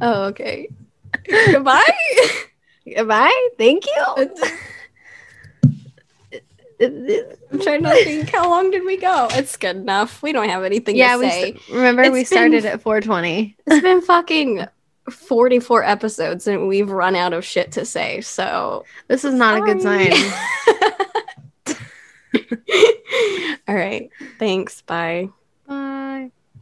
oh, okay. Goodbye. Bye. Thank you. I'm trying to think. How long did we go? It's good enough. We don't have anything yeah, to we say. s- remember It's we been- started at 420. It's been fucking 44 episodes and we've run out of shit to say. So, This is not a good sign. all right. Thanks. Bye. Bye.